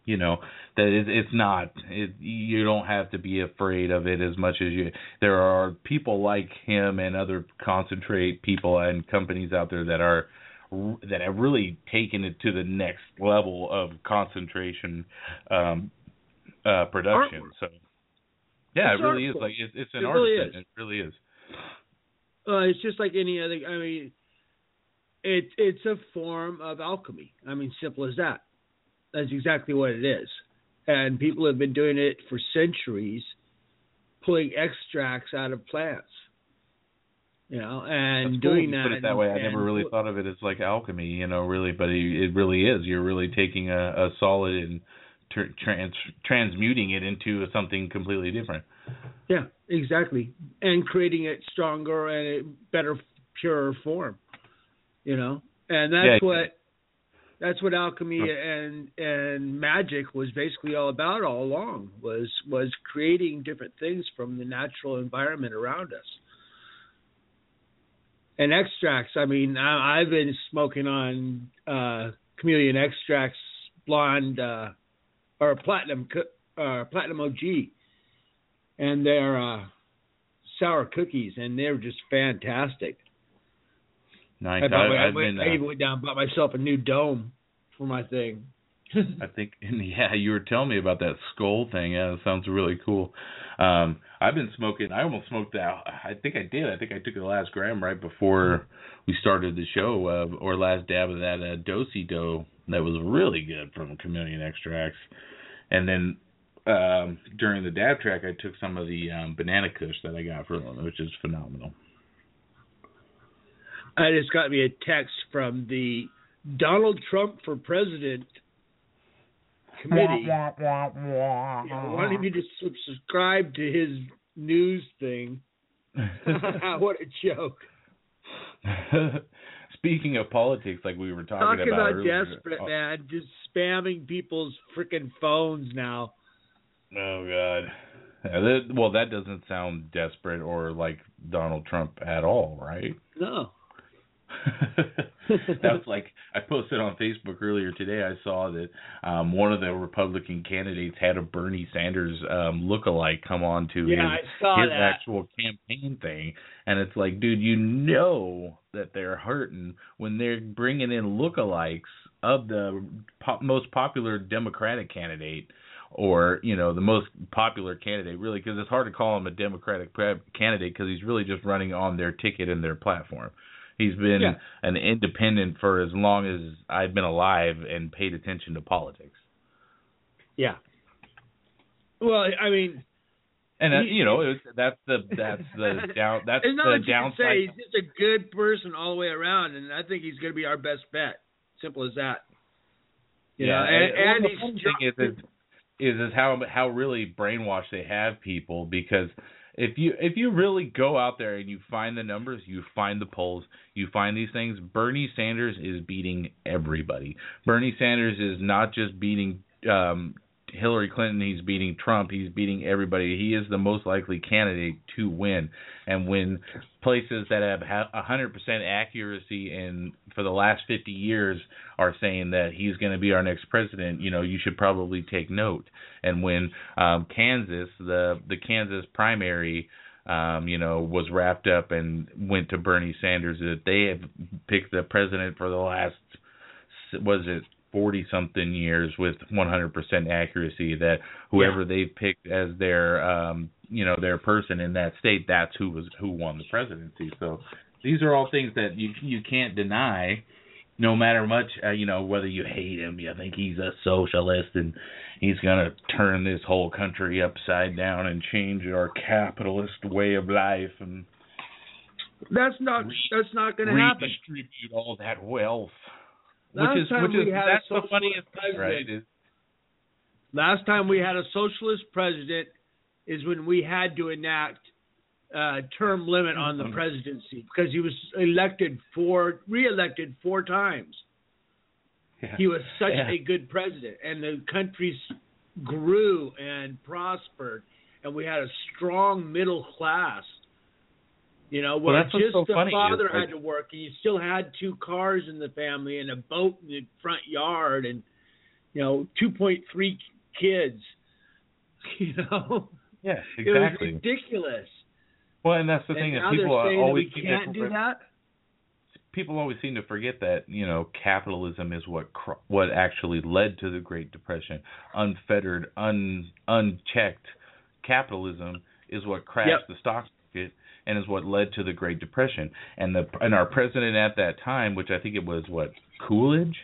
you know that it, it's not it, you don't have to be afraid of it as much as you there are people like him and other concentrate people and companies out there that are that have really taken it to the next level of concentration um uh production so yeah It's it really is like it's it's an It art really is. it really is Uh, it's just like any other. I mean, it it's a form of alchemy. I mean, simple as that. That's exactly what it is. And people have been doing it for centuries, pulling extracts out of plants. You know, and That's doing you that. put it that way. I never really thought of it as like alchemy, you know, really, but it, it really is. You're really taking a, a solid and trans transmuting it into something completely different. Yeah, exactly. And creating it stronger and a better, purer form. You know, and that's Yeah. what that's what alchemy and and magic was basically all about all along was was creating different things from the natural environment around us. And extracts, I mean, I, I've been smoking on uh chameleon extracts, blonde uh or platinum uh platinum OG and they're uh, sour cookies, and they're just fantastic. Nice. I, I, I've went, been, I uh, even went down and bought myself a new dome for my thing. I think, yeah, you were telling me about that skull thing. Yeah, that sounds really cool. Um, I've been smoking. I almost smoked that. I think I did. I think I took the last gram right before we started the show, uh, or last dab of that uh, Dosey dough that was really good from Chameleon Extracts. And then um, during the dab track, I took some of the um, banana kush that I got from them, which is phenomenal. I just got me a text from the Donald Trump for President committee yeah, wanting me to subscribe to his news thing. what a joke! Speaking of politics, like we were talking about. Talk about desperate, oh, man. Just spamming people's freaking phones now. Oh God. Well, that doesn't sound desperate or like Donald Trump at all, right? No. that was like I posted on Facebook earlier today. I saw that um one of the Republican candidates had a Bernie Sanders um look-alike come on to Yeah, I his, saw his that. actual campaign thing, and it's like, dude, you know that they're hurting when they're bringing in look-alikes of the pop, most popular Democratic candidate. Or you know the most popular candidate, really, because it's hard to call him a Democratic pre- candidate because he's really just running on their ticket and their platform. He's been Yeah. an independent for as long as I've been alive and paid attention to politics. Yeah. Well, I mean, And uh, you know, it, that's the that's the down that's there's not the downside. say. He's just a good person all the way around, and I think he's going to be our best bet. Simple as that. You yeah, know, and, well, and the thing is, is is is how how really brainwashed they have people because if you if you really go out there and you find the numbers, you find the polls, you find these things, Bernie Sanders is beating everybody. Bernie Sanders is not just beating um Hillary Clinton, he's beating Trump, he's beating everybody. He is the most likely candidate to win. And when places that have ha- 100% accuracy in for the last 50 years are saying that he's going to be our next president, you know, you should probably take note. And when um Kansas, the the Kansas primary um, you know, was wrapped up and went to Bernie Sanders that they have picked the president for the last was it 40 something years with 100% accuracy that whoever they've picked as their um you know their person in that state that's who was who won the presidency. So these are all things that you you can't deny no matter much uh, you know whether you hate him you think he's a socialist and he's going to turn this whole country upside down and change our capitalist way of life and that's not that's not going to happen. redistribute all that wealth Last which is which is we had a that's the funniest thing, president- right? Is, Last time we had a socialist president is when we had to enact uh, term limit on the presidency because he was elected four, reelected four times. yeah. He was such Yeah. a good president, and the country grew and prospered, and we had a strong middle class. You know, Well, where what's just so the funny father like- had to work, and you still had two cars in the family and a boat in the front yard, and you know, two point three kids. You know, Yes, it was ridiculous. Well, and that's the and thing that people they're always that we can't do that. people always seem to forget that you know capitalism is what cr- what actually led to the Great Depression. Unfettered, un unchecked capitalism is what crashed Yep. the stock market and is what led to the Great Depression. And the and our president at that time, which I think it was what Coolidge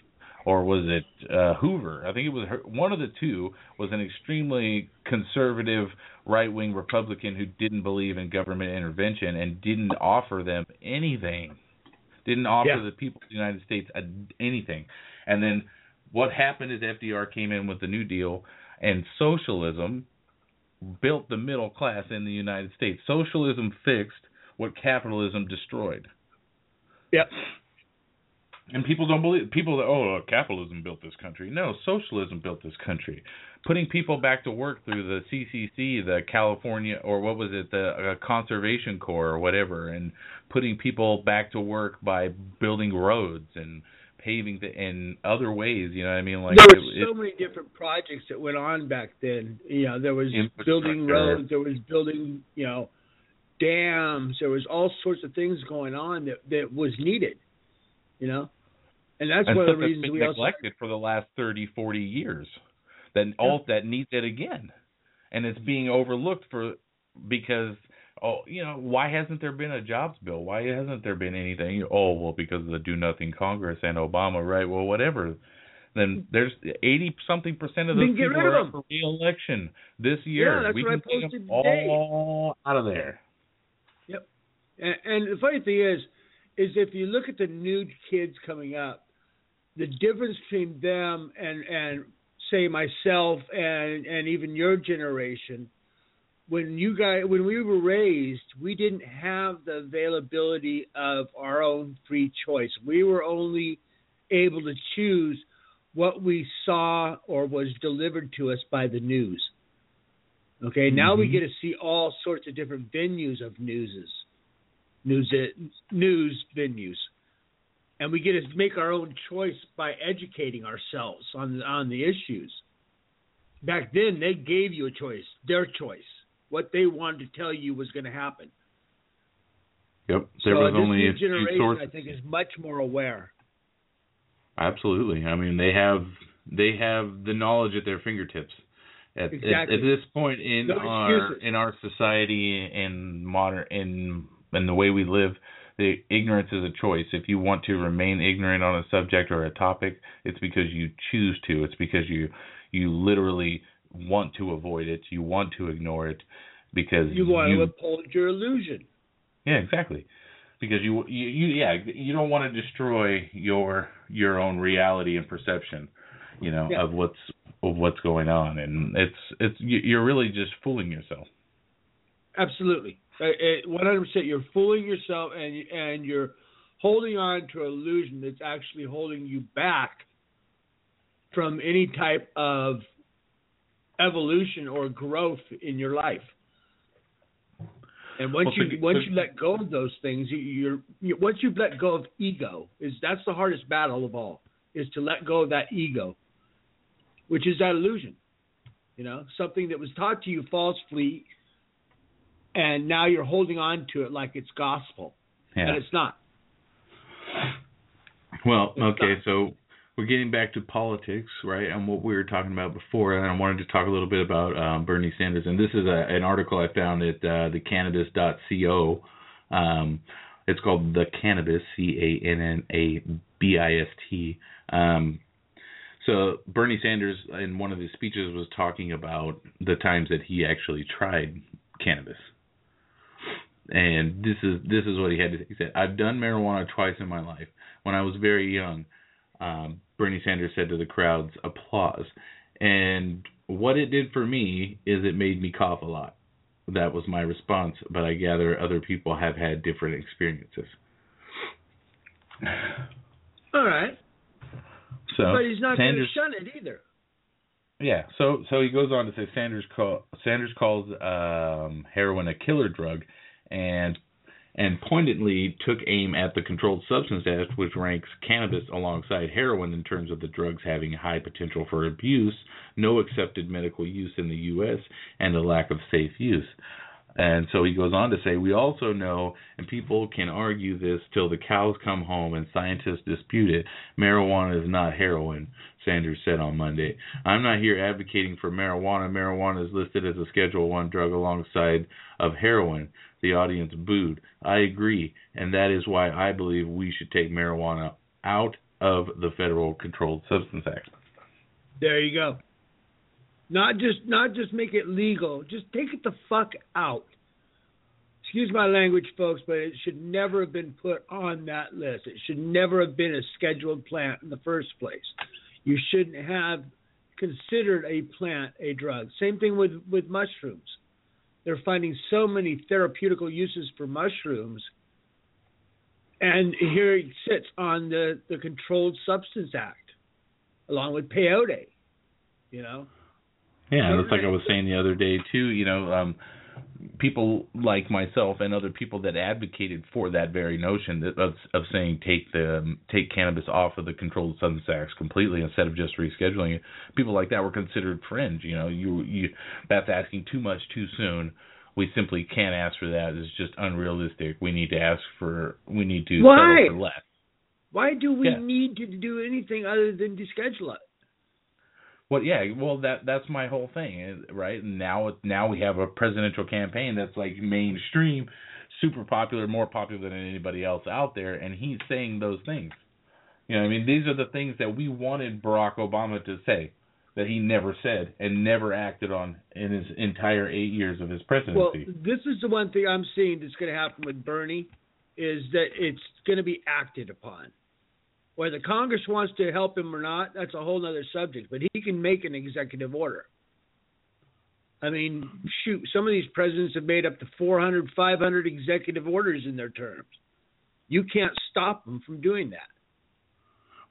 or was it uh, Hoover? I think it was her, one of the two was an extremely conservative right-wing Republican who didn't believe in government intervention and didn't offer them anything didn't offer Yeah. the people of the United States a, anything. And then what happened is FDR came in with the New Deal, and socialism built the middle class in the United States. Socialism fixed what capitalism destroyed. Yep. And people don't believe people that oh capitalism built this country. No, socialism built this country. Putting people back to work through the CCC, the California or what was it, the uh, Conservation Corps or whatever, and putting people back to work by building roads and paving the, in other ways. You know what I mean? Like there it- were it- so many different projects that went on back then. You know, there was building roads, there was building, you know, dams, there was all sorts of things going on that that was needed. You know, and that's and one of the reasons we been also neglected for the last 30, 40 years. That all that needs it again, and it's being overlooked for because oh you know why hasn't there been a jobs bill? Why hasn't there been anything? Oh well because of the do nothing Congress and Obama, right? Well whatever. Then there's eighty something percent of those people are up for re-election this year. Yeah, that's we what can take posted today. all out of there. Yep. And, and the funny thing is, is if you look at the new kids coming up, the difference between them and and say myself and and even your generation, when you guys when we were raised, we didn't have the availability of our own free choice. We were only able to choose what we saw or was delivered to us by the news. Okay, now we Mhm. get to see all sorts of different venues of newses, news news venues, and we get to make our own choice by educating ourselves on on the issues. Back then, they gave you a choice, their choice, what they wanted to tell you was going to happen. Yep. There so was this only new a generation, sources. I think, is much more aware. Absolutely. I mean, they have they have the knowledge at their fingertips. At, at, Exactly. at this point in No our in our society and modern in in the way we live, the ignorance is a choice. If you want to remain ignorant on a subject or a topic, it's because you choose to. It's because you you literally want to avoid it. You want to ignore it because You want to uphold your illusion. yeah, exactly. Because you, you, you, yeah, you don't want to destroy your your own reality and perception, you know, Yeah. of what's of what's going on, and it's it's you- you're really just fooling yourself. Absolutely, uh, uh, one hundred percent. You're fooling yourself, and you- and you're holding on to an illusion that's actually holding you back from any type of evolution or growth in your life. And once Well, you so- once so- you let go of those things, you, you're you, once you've let go of ego is that's the hardest battle of all is to let go of that ego, which is that illusion. You know, something that was taught to you falsely, and now you're holding on to it like it's gospel, Yeah. and it's not. Well, It's okay, not. so we're getting back to politics, right? And what we were talking about before, and I wanted to talk a little bit about um, Bernie Sanders. And this is a, an article I found at uh, thecannabist.co. Um, it's called The Cannabist, C A N N A B I S T. Um, so Bernie Sanders, in one of his speeches, was talking about the times that he actually tried cannabis. And this is this is what he had to say. He said, "I've done marijuana twice in my life. When I was very young, um, Bernie Sanders said to the crowd's applause. And what it did for me is it made me cough a lot. That was my response, but I gather other people have had different experiences. All right, So but he's not going to shun it either. yeah. So so he goes on to say Sanders call Sanders calls um, heroin a killer drug, and and pointedly took aim at the Controlled Substance Act, which ranks cannabis alongside heroin in terms of the drugs having high potential for abuse, no accepted medical use in the U.S., and a lack of safe use. And so he goes on to say, we also know, and people can argue this till the cows come home and scientists dispute it, marijuana is not heroin, Sanders said on Monday. I'm not here advocating for marijuana. Marijuana is listed as a Schedule One drug alongside of heroin. The audience booed. I agree, and that is why I believe we should take marijuana out of the Federal Controlled Substance Act. There you go. Not just not just make it legal, just take it the fuck out. Excuse my language, folks, but it should never have been put on that list. It should never have been a scheduled plant in the first place. You shouldn't have considered a plant a drug. Same thing with with mushrooms. They're finding so many therapeutical uses for mushrooms, and here it sits on the the Controlled Substance Act, along with peyote. You know. Yeah, it's like I was saying the other day too. You know, um, people like myself and other people that advocated for that very notion that, of of saying take the take cannabis off of the Controlled Substance Acts completely instead of just rescheduling it. People like that were considered fringe. You know, you you that's asking too much too soon. We simply can't ask for that. It's just unrealistic. We need to ask for. We need to Why? settle for less. Why do we Yeah. need to do anything other than deschedule it? Well, yeah, well that that's my whole thing, eh, right? Now now we have a presidential campaign that's like mainstream, super popular, more popular than anybody else out there, and he's saying those things. You know, I mean, these are the things that we wanted Barack Obama to say that he never said and never acted on in his entire eight years of his presidency. Well, this is the one thing I'm seeing that's going to happen with Bernie is that it's going to be acted upon. Whether Congress wants to help him or not, that's a whole other subject. But he can make an executive order. I mean, shoot, some of these presidents have made up to 400, 500 executive orders in their terms. You can't stop them from doing that.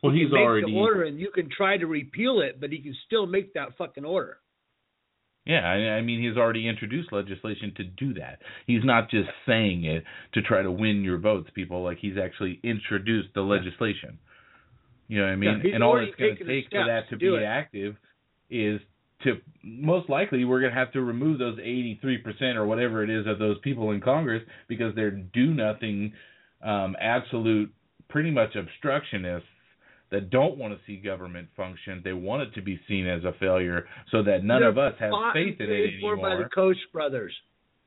well, he he's already the order, and you can try to repeal it, but he can still make that fucking order. Yeah, I, I mean, he's already introduced legislation to do that. He's not just saying it to try to win your votes, people. Like he's actually introduced the legislation. You know what I mean? Yeah, and all it's going to take for that to to be active is to most likely we're going to have to remove those 83% or whatever it is of those people in Congress because they're do nothing, um, absolute, pretty much obstructionists that don't want to see government function. They want it to be seen as a failure so that none They're of us have faith in it for by the anymore. Koch brothers.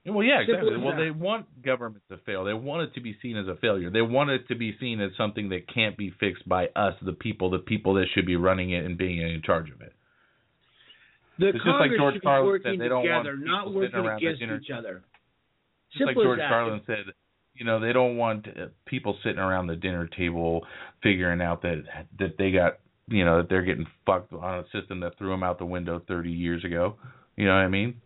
Well, yeah, exactly. Well, that. they want government to fail. They want it to be seen as a failure. They want it to be seen as something that can't be fixed by us, the people, the people that should be running it and being in charge of it. The It's just like George should Carlin said, they don't want together, people not working around against dinner each other. Just like George. Carlin said, you know, they don't want uh, people sitting around the dinner table figuring out that that they got, you know, that they're getting fucked on a system that threw them out the window 30 years ago. You know what I mean?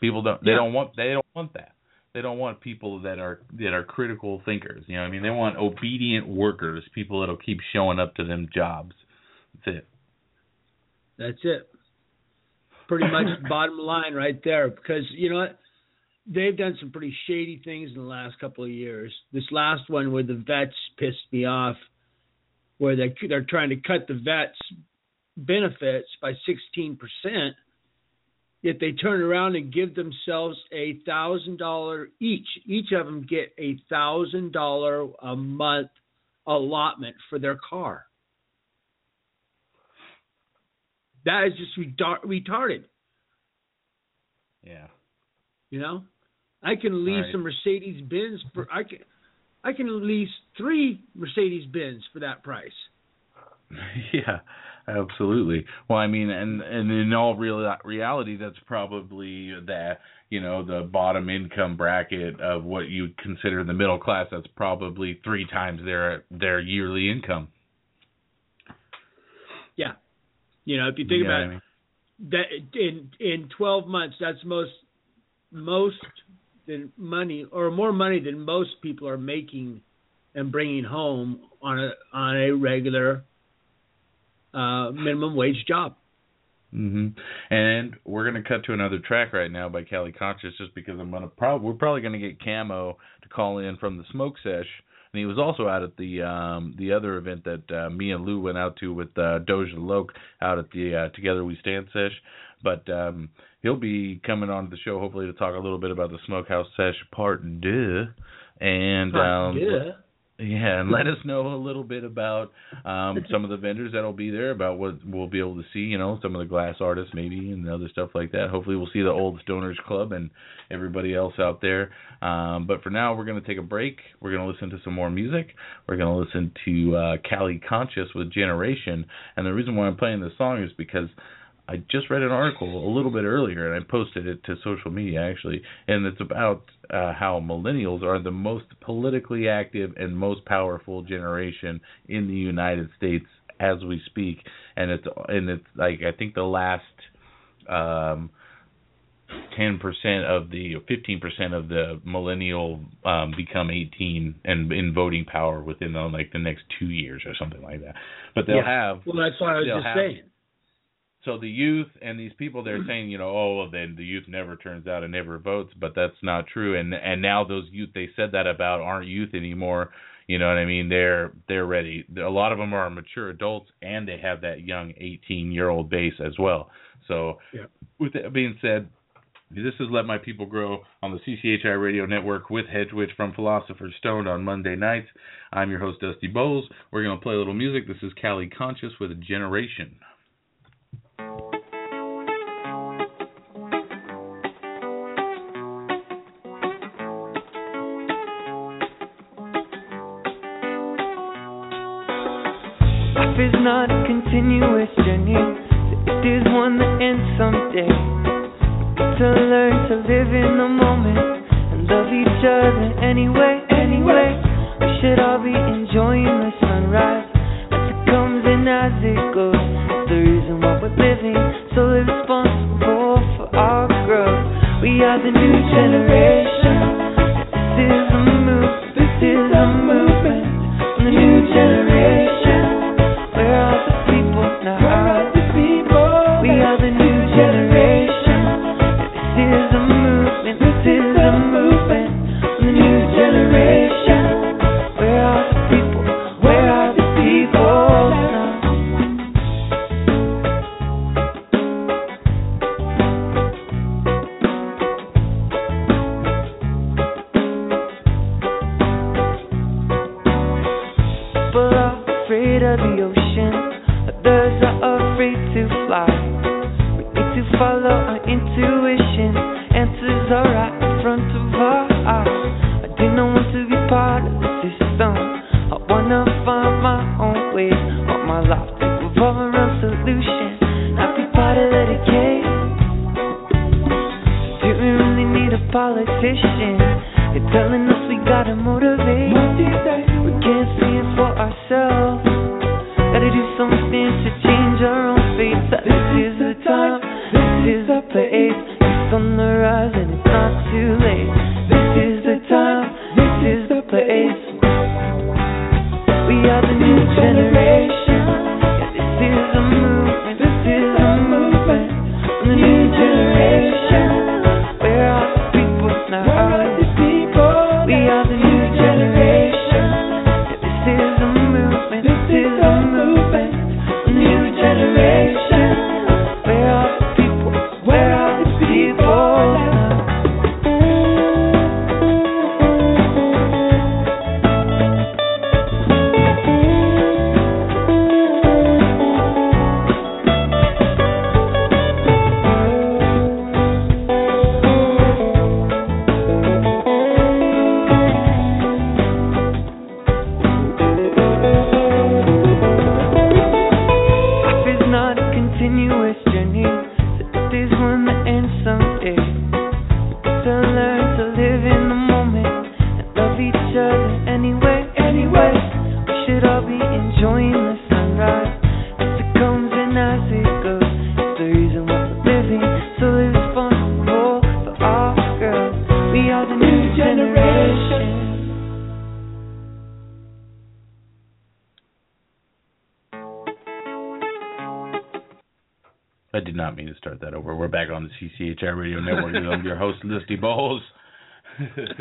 People don't. They Yeah. don't want. They don't want that. They don't want people that are that are critical thinkers. You know I mean? They want obedient workers, people that'll keep showing up to them jobs. That's it. That's it. Pretty much bottom line right there. Because you know what? They've done some pretty shady things in the last couple of years. This last one where the vets pissed me off, where they they're trying to cut the vets benefits by sixteen percent, yet they turn around and give themselves a thousand dollar each. Each of them get a thousand dollar a month allotment for their car. That is just retar- retarded. Yeah. You know, I can lease Right. some Mercedes Benz for I can I can lease three Mercedes Benz for that price. Yeah, absolutely. Well, I mean, and and in all real reality, that's probably that you know the bottom income bracket of what you would consider the middle class. That's probably three times their their yearly income. Yeah. You know, if you think about I it, that in in 12 months, that's most most than money or more money than most people are making and bringing home on a on a regular uh minimum wage job. Mm-hmm. And we're gonna cut to another track right now by Cali Conscious, just because I'm gonna prob we're probably gonna get Camo to call in from the Smoke Sesh, and he was also out at the um the other event that uh, me and Lou went out to with uh, Doja Loke out at the uh, Together We Stand Sesh. But um he'll be coming on the show hopefully to talk a little bit about the Smokehouse Sesh Part Deux, and um, yeah. Yeah, and let us know a little bit about um, some of the vendors that'll be there, about what we'll be able to see, you know, some of the glass artists maybe and other stuff like that. Hopefully we'll see the old Stoners Club and everybody else out there. Um, but for now, we're going to take a break. We're going to listen to some more music. We're going to listen to uh, Cali Conscious with Generation. And the reason why I'm playing this song is because I just read an article a little bit earlier, and I posted it to social media actually, and it's about uh, how millennials are the most politically active and most powerful generation in the United States as we speak, and it's and it's like I think the last um, ten percent of the fifteen percent of the millennial um, become eighteen and in voting power within the, like the next two years or something like that. But they'll Yeah. have Well, that's what I was just have- saying. So the youth and these people they're mm-hmm. saying you know oh well, then the youth never turns out and never votes but that's not true and and now those youth they said that about aren't youth anymore you know what i mean they're they're ready a lot of them are mature adults and they have that young 18 year old base as well so Yeah. with that being said This is Let My People Grow on the CCHI Radio Network with Hedgewitch from Philosopher's Stone on Monday nights. I'm your host, Dusty Bowlz. We're going to play a little music. This is Cali Conscious with Generation. Continuous journey. It is one that ends someday. To learn to live in the moment and love each other anyway, anyway. We should all be enjoying the sunrise as it comes and as it goes. It's the reason why we're living, so we're responsible for our growth. We are the new generation. This is follow our intuition. Host, Dusty Bowlz.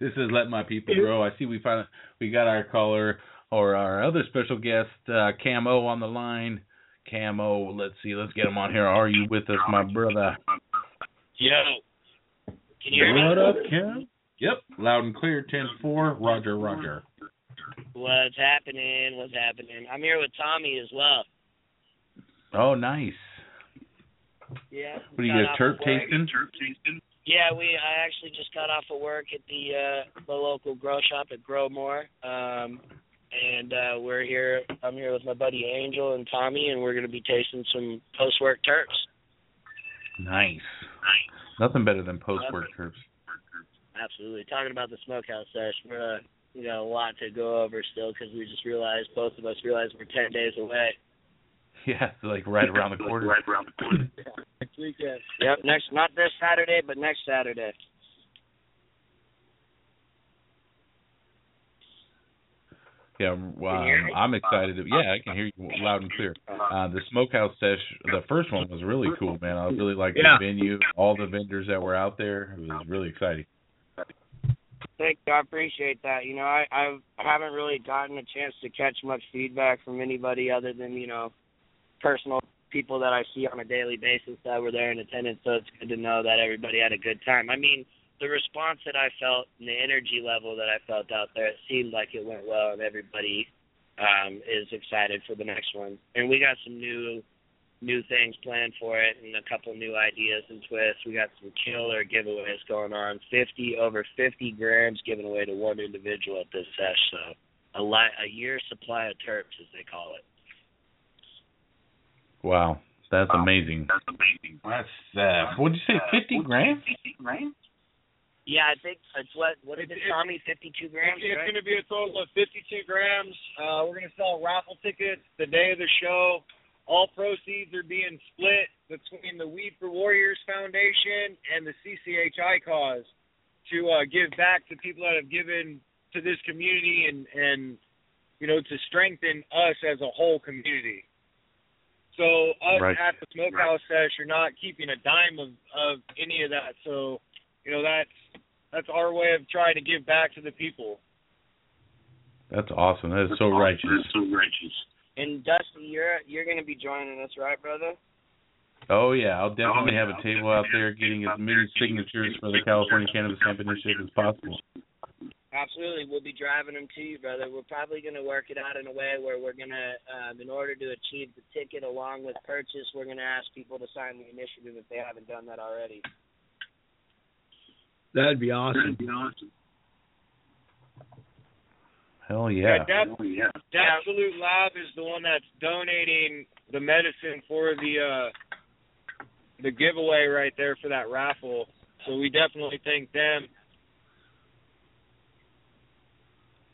this is Let My People Grow. I see we finally we got our caller or our other special guest, uh, Camo, on the line. Camo, let's see, let's get him on here. Are you with us, my brother? Yo. Can you hear me? What up, Cam? Yep, loud and clear. Ten four. Roger, Roger. What's happening? What's happening? I'm here with Tommy as well. Oh, nice. Yeah. What do you got get? off Terp of work. tasting? Yeah, we. I actually just got off of work at the uh the local grow shop at Growmore. Um and uh we're here I'm here with my buddy Angel and Tommy and we're gonna be tasting some post work terps. Nice. nice. Nothing better than post work terps. Absolutely. Talking about the smokehouse sesh, we're uh, we got a lot to go over still because we just realized both of us realized we're ten days away. Yeah, it's like right around the corner. right around the corner. next weekend. Yep, next not this Saturday, but next Saturday. Yeah, well, um, I'm excited. Yeah, I can hear you loud and clear. Uh, the Smokehouse Sesh, the first one was really cool, man. I really liked Yeah. the venue, all the vendors that were out there. It was really exciting. Thank you. I appreciate that. You know, I I've, I haven't really gotten a chance to catch much feedback from anybody other than you know personal people that I see on a daily basis that were there in attendance, so it's good to know that everybody had a good time. I mean, the response that I felt and the energy level that I felt out there, it seemed like it went well, and everybody um, is excited for the next one. And we got some new new things planned for it and a couple new ideas and twists. We got some killer giveaways going on. Fifty over fifty grams given away to one individual at this sesh. So a li- a year supply of terps as they call it. Wow, that's amazing. That's amazing. That's uh, what did you say? Fifty grams? Yeah, I think it's what what is it, Tommy? Fifty two grams. It's right? going to be a total of 52 grams. Uh, we're going to sell raffle tickets the day of the show. All proceeds are being split between the Weed for Warriors Foundation and the CCHI cause to uh, give back to people that have given to this community and and you know to strengthen us as a whole community. So us Right. at the Smokehouse Sesh are not keeping a dime of of any of that. So you know that's that's our way of trying to give back to the people. That's awesome. That is so righteous. That's so righteous. And Dusty, you're you're going to be joining us, right, brother? Oh yeah, I'll definitely oh, have a table out there getting as many signatures for the California Cannabis Hemp Initiative as possible. Absolutely, we'll be driving them to you, brother. We're probably going to work it out in a way where we're going to, um, in order to achieve the ticket along with purchase, we're going to ask people to sign the initiative if they haven't done that already. That'd be awesome. Be awesome. Hell yeah. Yeah, Dab, Absolute Lab is the one that's donating the medicine for the uh the giveaway right there for that raffle. So we definitely thank them.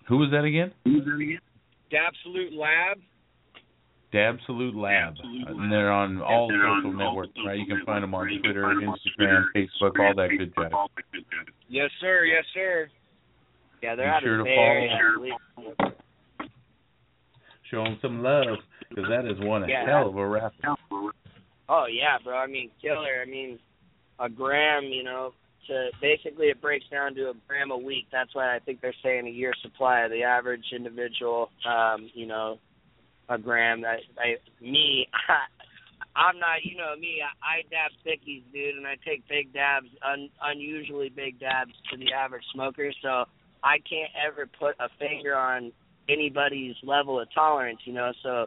Who was that again? Absolute Lab. Dabsolute Lab. And they're on all social networks, right? You can find them on Twitter, Instagram, Facebook, all that good jazz. Yes, sir. Yes, sir. Yeah, they're out sure of to the Bay Area, I believe. Show them some love, because that is one Yeah. hell of a raffle. Oh yeah, bro. I mean, killer. I mean, a gram. You know, to basically it breaks down to a gram a week. That's why I think they're saying a year supply. Of the average individual, um, you know, a gram. That I, me, I'm not. You know me. I, I dab thickies, dude, and I take big dabs, un, unusually big dabs to the average smoker. So I can't ever put a finger on anybody's level of tolerance. You know, so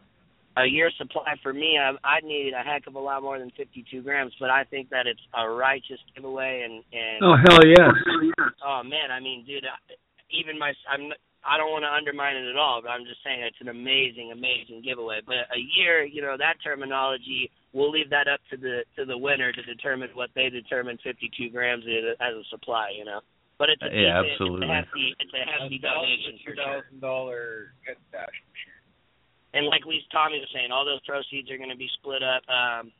a year supply for me, I, I need a heck of a lot more than 52 grams, but I think that it's a righteous giveaway. And and Oh hell yeah! oh man, I mean, dude, I- even my I'm I don't want to undermine it at all, but I'm just saying it's an amazing, amazing giveaway. But a year, you know, that terminology, we'll leave that up to the to the winner to determine what they determine 52 grams is as a supply. You know, but it's a Yeah, decent- absolutely. It's a hefty, it's a hefty donation for sure. thousand dollar head stash. And like we Tommy was saying, all those proceeds are going to be split up. Um,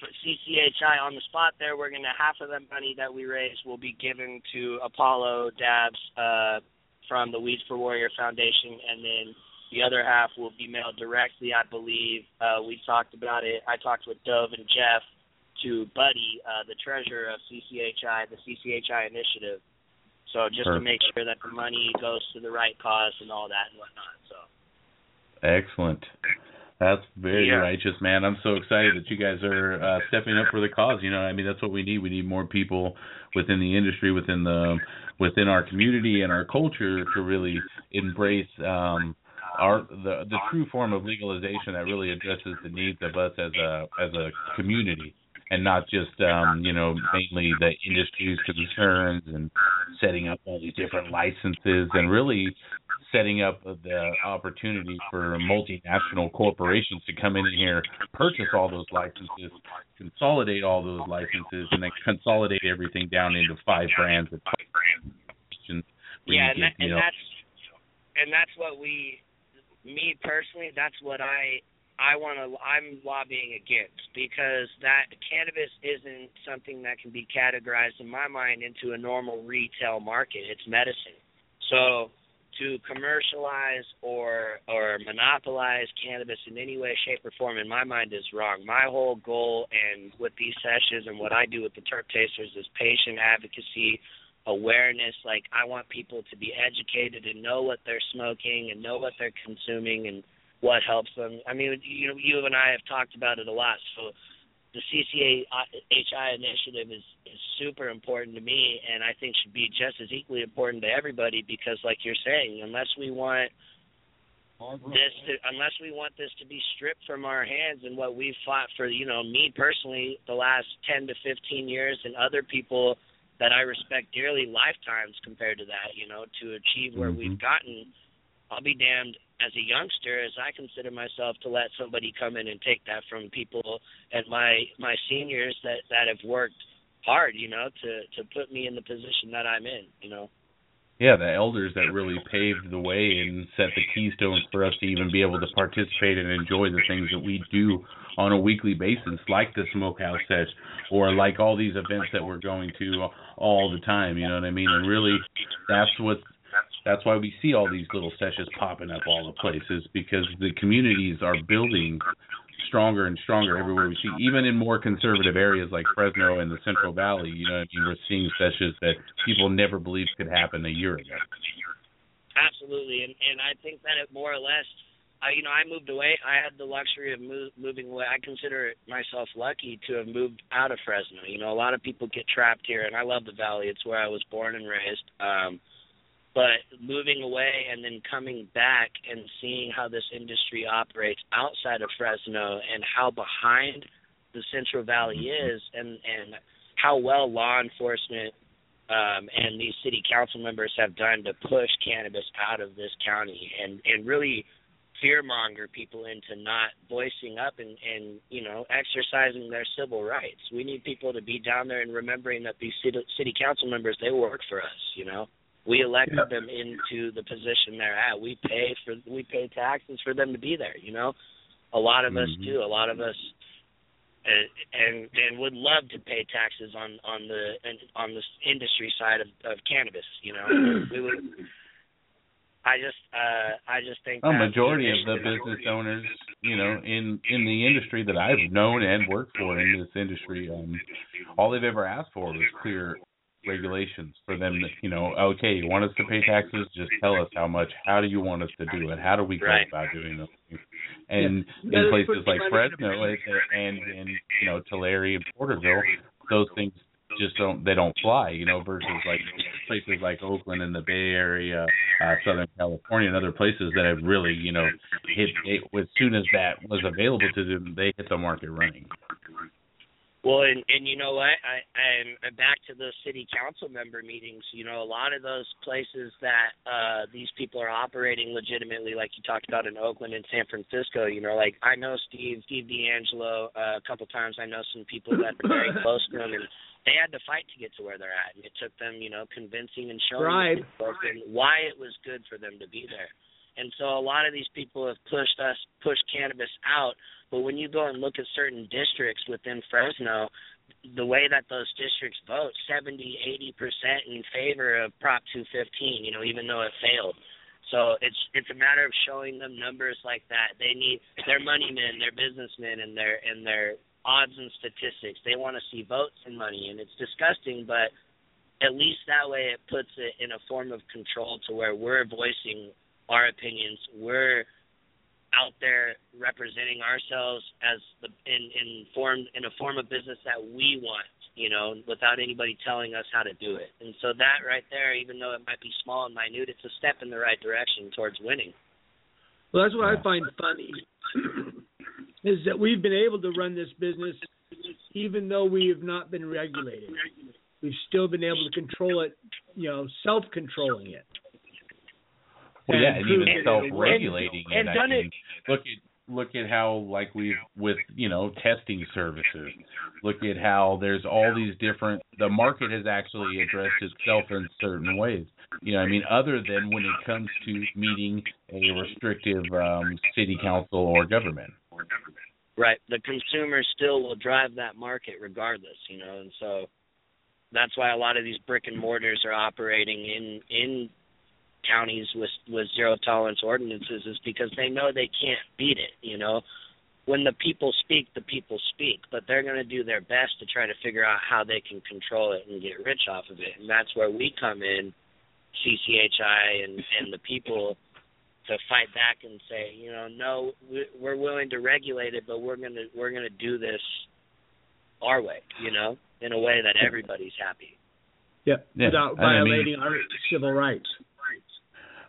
for CCHI on the spot there, we're going to half of the money that we raise will be given to Apollo Dabs uh, from the Weeds for Warrior Foundation, and then the other half will be mailed directly, I believe. Uh, we talked about it. I talked with Dove and Jeff to Buddy, uh, the treasurer of CCHI, the CCHI initiative. So just to make sure that the money goes to the right cause and all that and whatnot. So. Excellent. That's very Yeah. righteous, man. I'm so excited that you guys are uh, stepping up for the cause. You know, I mean, that's what we need. We need more people within the industry, within the within our community and our culture to really embrace um, our the the true form of legalization that really addresses the needs of us as a as a community, and not just um, you know mainly the industry's concerns and setting up all these different licenses and really setting up the opportunity for multinational corporations to come in here, purchase all those licenses, consolidate all those licenses, and then consolidate everything down into five brands. and where yeah, and, that, and that's and that's what we, me personally, that's what I I want to I'm lobbying against because that cannabis isn't something that can be categorized in my mind into a normal retail market. It's medicine, so to commercialize or or monopolize cannabis in any way, shape, or form, in my mind, is wrong. My whole goal and with these sessions and what I do with the Terp Tasters is patient advocacy, awareness. Like I want people to be educated and know what they're smoking and know what they're consuming and what helps them. I mean, you know, you and I have talked about it a lot. So the CCHI initiative is is super important to me, and I think should be just as equally important to everybody because, like you're saying, unless we want this to, unless we want this to be stripped from our hands and what we've fought for, you know, me personally, the last 10 to 15 years, and other people that I respect dearly, lifetimes compared to that, you know, to achieve where Mm-hmm. we've gotten. I'll be damned as a youngster as I consider myself to let somebody come in and take that from people and my my seniors that that have worked hard, you know, to to put me in the position that I'm in, you know. Yeah, the elders that really paved the way and set the keystones for us to even be able to participate and enjoy the things that we do on a weekly basis, like the Smokehouse Sesh, or like all these events that we're going to all the time. You know what I mean? And really, that's what that's why we see all these little sessions popping up all the places because the communities are building stronger and stronger everywhere we see. Even in more conservative areas like Fresno and the Central Valley, you know, I mean, we're seeing sessions that people never believed could happen a year ago. Absolutely, and and I think that it more or less, I you know, I moved away. I had the luxury of move, moving away. I consider myself lucky to have moved out of Fresno. You know, a lot of people get trapped here, and I love the valley. It's where I was born and raised. Um, but moving away and then coming back and seeing how this industry operates outside of Fresno and how behind the Central Valley is, and and how well law enforcement um, and these city council members have done to push cannabis out of this county and and really fearmonger people into not voicing up and and you know exercising their civil rights. We need people to be down there and remembering that these city, city council members they work for us. You know, we elected Yeah. them into the position they're at. We pay for we pay taxes for them to be there. You know, a lot of us Mhm. do. A lot of us and and and would love to pay taxes on on the on the industry side of of cannabis. You know, we would. I just uh I just think A majority of the business owners, you know, in in the industry that I've known and worked for in this industry, um, all they've ever asked for was clear regulations for them. To, you know, okay, you want us to pay taxes? Just tell us how much. How do you want us to do it? How do we go Right. about doing those things? And Yeah, in places like money Fresno and, and and you know Tulare and Porterville, those things just don't they don't fly. You know, versus like places like Oakland and the Bay Area, uh, Southern California, and other places that have really you know hit it, as soon as that was available to them, they hit the market running. Well, and and you know what? I I'm back to those city council member meetings. You know, a lot of those places that uh these people are operating legitimately, like you talked about in Oakland and San Francisco. You know, like I know Steve, Steve DeAngelo. Uh, a couple times I know some people that are very close to him, and they had to fight to get to where they're at, and it took them, you know, convincing and showing Bribe. the folks and why it was good for them to be there. And so a lot of these people have pushed us, pushed cannabis out. But when you go and look at certain districts within Fresno, the way that those districts vote, 70, 80 percent in favor of Prop 215. You know, even though it failed. So it's it's a matter of showing them numbers like that. They need their money men, their businessmen, and their and their odds and statistics. They want to see votes and money, and it's disgusting, but at least that way it puts it in a form of control to where we're voicing our opinions. We're out there representing ourselves as the in in form in a form of business that we want, you know, without anybody telling us how to do it. And so that right there, even though it might be small and minute, it's a step in the right direction towards winning. Well, that's what I find funny is that we've been able to run this business even though we have not been regulated. We've still been able to control it, you know, self-controlling it. Well, yeah, and even that it'll work. self-regulating And. I done it- look at look at how like we've with you know testing services. Look at how there's all these different. The market has actually addressed itself in certain ways. You know, I mean, other than when it comes to meeting a restrictive um, city council or government. Right. The consumer still will drive that market regardless, you know, and so that's why a lot of these brick and mortars are operating in in counties with with zero tolerance ordinances is because they know they can't beat it, you know. When the people speak, the people speak, but they're going to do their best to try to figure out how they can control it and get rich off of it. And that's where we come in, CCHI and and the people to fight back and say, you know, no, we- we're willing to regulate it, but we're gonna we're gonna do this our way, you know, in a way that everybody's happy. Yeah, Yeah, without and I mean- violating our civil rights.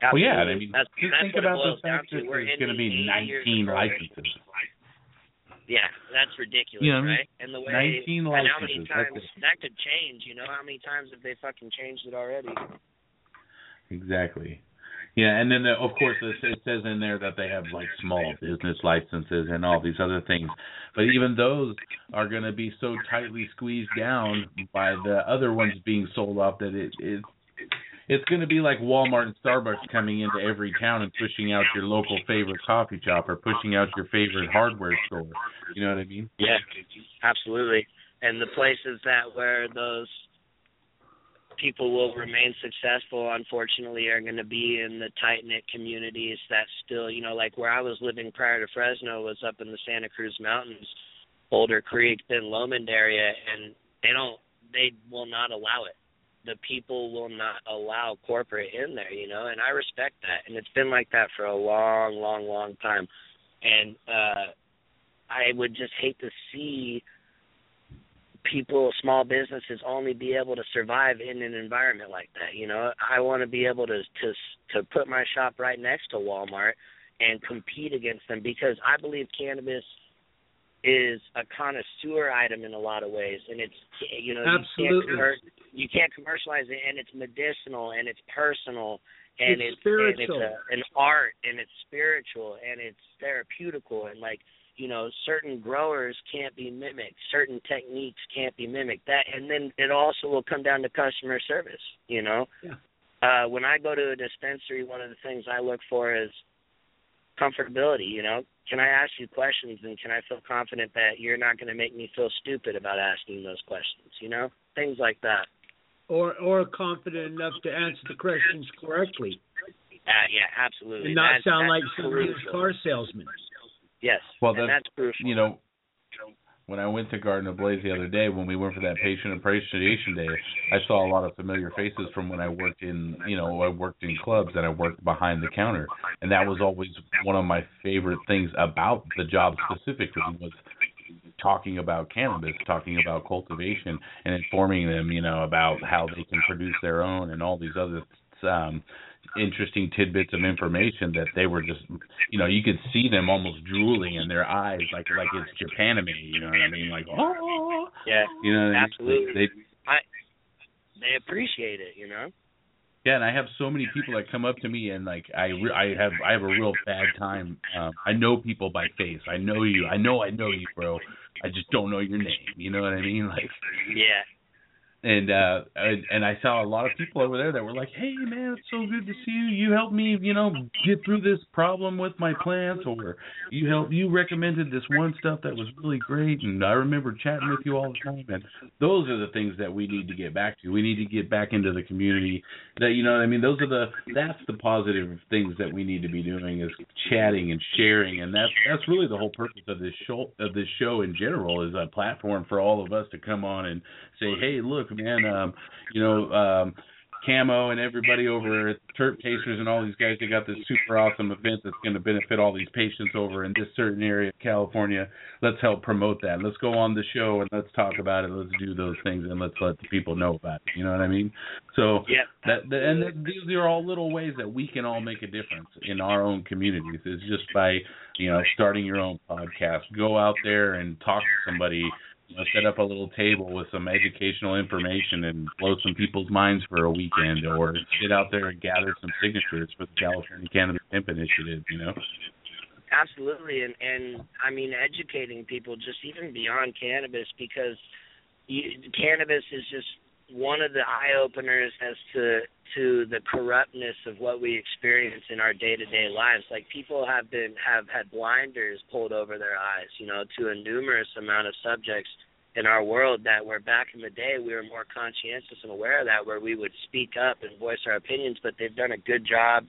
Well, yeah, I mean, that's, just that's think about the boils down fact that there's going to be ending 80 years 19 licenses. Yeah, that's ridiculous, You know what I mean? right? And the way 19 and how many licenses, times it. that could change, you know, how many times have they fucking changed it already? Exactly. Yeah, and then uh, of course it it says in there that they have like small business licenses and all these other things, but even those are going to be so tightly squeezed down by the other ones being sold off that it it it's going to be like Walmart and Starbucks coming into every town and pushing out your local favorite coffee shop or pushing out your favorite hardware store. You know what I mean? Yeah, absolutely. And the places that where those people will remain successful, unfortunately, are going to be in the tight knit communities that still, you know, like where I was living prior to Fresno was up in the Santa Cruz Mountains, Boulder Creek, Ben Lomond area, and they don't, they will not allow it. The people will not allow corporate in there, you know, and I respect that, and it's been like that for a long, long, long time, and uh I would just hate to see people, small businesses, only be able to survive in an environment like that. You know, I want to be able to to to put my shop right next to Walmart and compete against them because I believe cannabis is a connoisseur item in a lot of ways, and it's you know you can't commer- you can't commercialize it, and it's medicinal and it's personal. And It's it's, and it's a, an art and it's spiritual and it's therapeutical and like you know certain growers can't be mimicked certain techniques can't be mimicked that and then it also will come down to customer service you know Yeah. uh when i go to a dispensary one of the things i look for is comfortability you know can i ask you questions and can i feel confident that you're not going to make me feel stupid about asking those questions you know? Things like that. Or or confident enough to answer the questions correctly. Uh, yeah absolutely. And not That's- sound that's like some used car salesman. yes Well, and that's, that's crucial. you know, when I went to Garden of Blaze the other day, when we went for that patient appreciation day, I saw a lot of familiar faces from when I worked in, you know, I worked in clubs and I worked behind the counter, and that was always one of my favorite things about the job specifically was talking about cannabis, talking about cultivation, and informing them, you know, about how they can produce their own and all these other um interesting tidbits of information that they were just you know you could see them almost drooling in their eyes like like it's Japanime you know what I mean like oh yeah you know what I mean? absolutely they I they appreciate it, you know. yeah and I have so many people that come up to me and like I re- I have I have a real bad time um I know people by face I know you I know I know you bro I just don't know your name you know what I mean like Yeah. And uh and, and I saw a lot of people over there that were like, "Hey man, it's so good to see you. You helped me, you know, get through this problem with my plants or you helped you recommended this one stuff that was really great and I remember chatting with you all the time." And those are the things that we need to get back to. We need to get back into the community. That you know I mean? Those are the that's the positive things that we need to be doing is chatting and sharing and that's that's really the whole purpose of this show of this show in general is a platform for all of us to come on and say, "Hey, look, man, um, you know, um, Camo and everybody over at Terp Tasters and all these guys, they got this super awesome event that's going to benefit all these patients over in this certain area of California. Let's help promote that. Let's go on the show and let's talk about it. Let's do those things and let's let the people know about it. You know what I mean? So Yeah. that, that and that, these are all little ways that we can all make a difference in our own communities. It's just by you know starting your own podcast. Go out there and talk to somebody know, set up a little table with some educational information and blow some people's minds for a weekend, or sit out there and gather some signatures for the California Cannabis Hemp Initiative. You know, Absolutely, and and I mean educating people just even beyond cannabis because you, cannabis is just one of the eye openers as to to the corruptness of what we experience in our day to day lives. Like people have been have had blinders pulled over their eyes, you know, to a numerous amount of subjects in our world that where back in the day we were more conscientious and aware of that where we would speak up and voice our opinions, but they've done a good job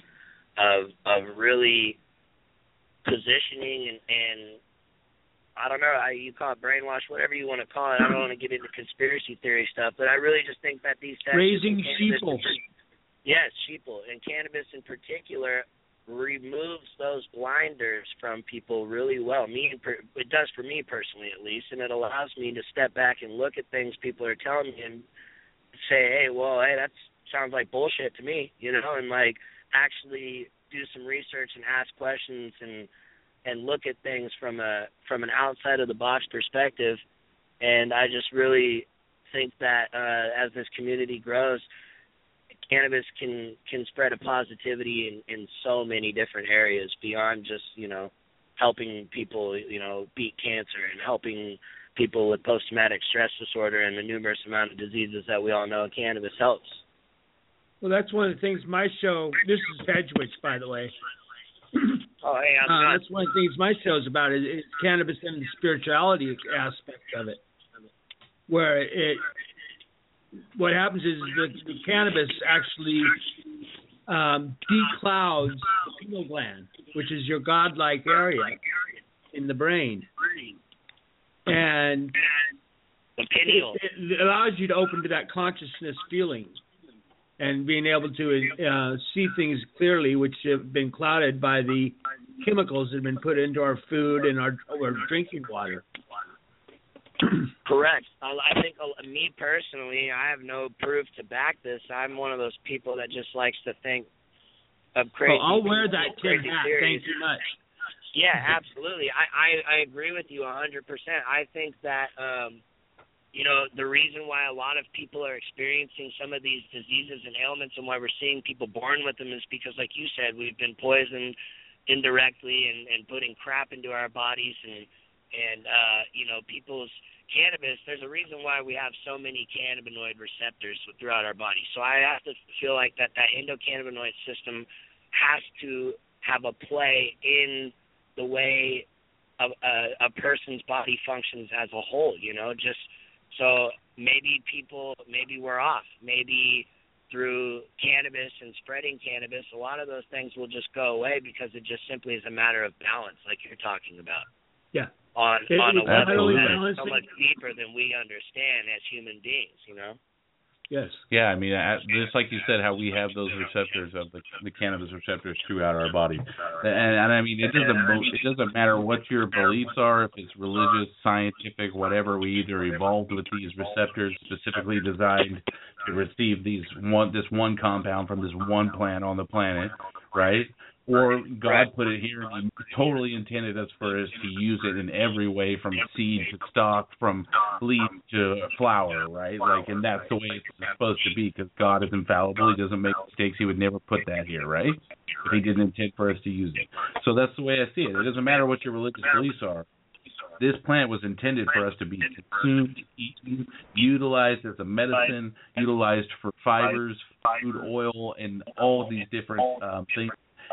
of of really positioning and, and I don't know, I, you call it brainwash, whatever you want to call it. I don't want to get into conspiracy theory stuff, but I really just think that these Raising sheeple. Yes, sheeple and cannabis in particular removes those blinders from people really well. Me, it does for me personally, at least, and it allows me to step back and look at things people are telling me and say, "Hey, well, hey, that sounds like bullshit to me," you know, and like actually do some research and ask questions and and look at things from a from an outside of the box perspective. And I just really think that uh, as this community grows, cannabis can can spread a positivity in in so many different areas beyond just you know helping people you know beat cancer and helping people with post traumatic stress disorder and the numerous amount of diseases that we all know cannabis helps. Well, that's one of the things my show. This is Hedgewitch, by the way. Oh, hey, I'm Uh, not. that's one of the things my show is about is, is cannabis and the spirituality aspect of it, where it what happens is the, the cannabis actually um, declouds the pineal gland, which is your godlike area in the brain, and the pineal. It, it allows you to open to that consciousness feeling and being able to uh, see things clearly, which have been clouded by the chemicals that have been put into our food and our, our drinking water. Correct. I I think uh, me personally, I have no proof to back this. I'm one of those people that just likes to think of crazy. Oh, I'll wear that tin hat. Thank you much. Yeah, absolutely. I, I I agree with you a hundred percent. I think that um you know the reason why a lot of people are experiencing some of these diseases and ailments and why we're seeing people born with them is because like you said we've been poisoned indirectly and and putting crap into our bodies and and uh you know people's cannabis there's a reason why we have so many cannabinoid receptors throughout our body. So i have to feel like that that endocannabinoid system has to have a play in the way a, a a person's body functions as a whole you know just so maybe people maybe we're off. Maybe through cannabis and spreading cannabis a lot of those things will just go away because it just simply is a matter of balance like you're talking about Yeah. on It- on a it's level that is so much deeper than we understand as human beings you know Yes. Yeah, I mean, uh, just like you said, how we have those receptors of the, the cannabis receptors throughout our body, and, and I mean, it doesn't mo- it doesn't matter what your beliefs are, if it's religious, scientific, whatever. We either evolved with these receptors specifically designed to receive these one this one compound from this one plant on the planet, right? Or God put it here and He totally intended us for us to use it in every way, from seed to stalk, from leaf to flower, right? Like, and that's the way it's supposed to be because God is infallible. He doesn't make mistakes. He would never put that here, right? If He didn't intend for us to use it. So that's the way I see it. It doesn't matter what your religious beliefs are. This plant was intended for us to be consumed, eaten, utilized as a medicine, utilized for fibers, food oil, and all these different um, things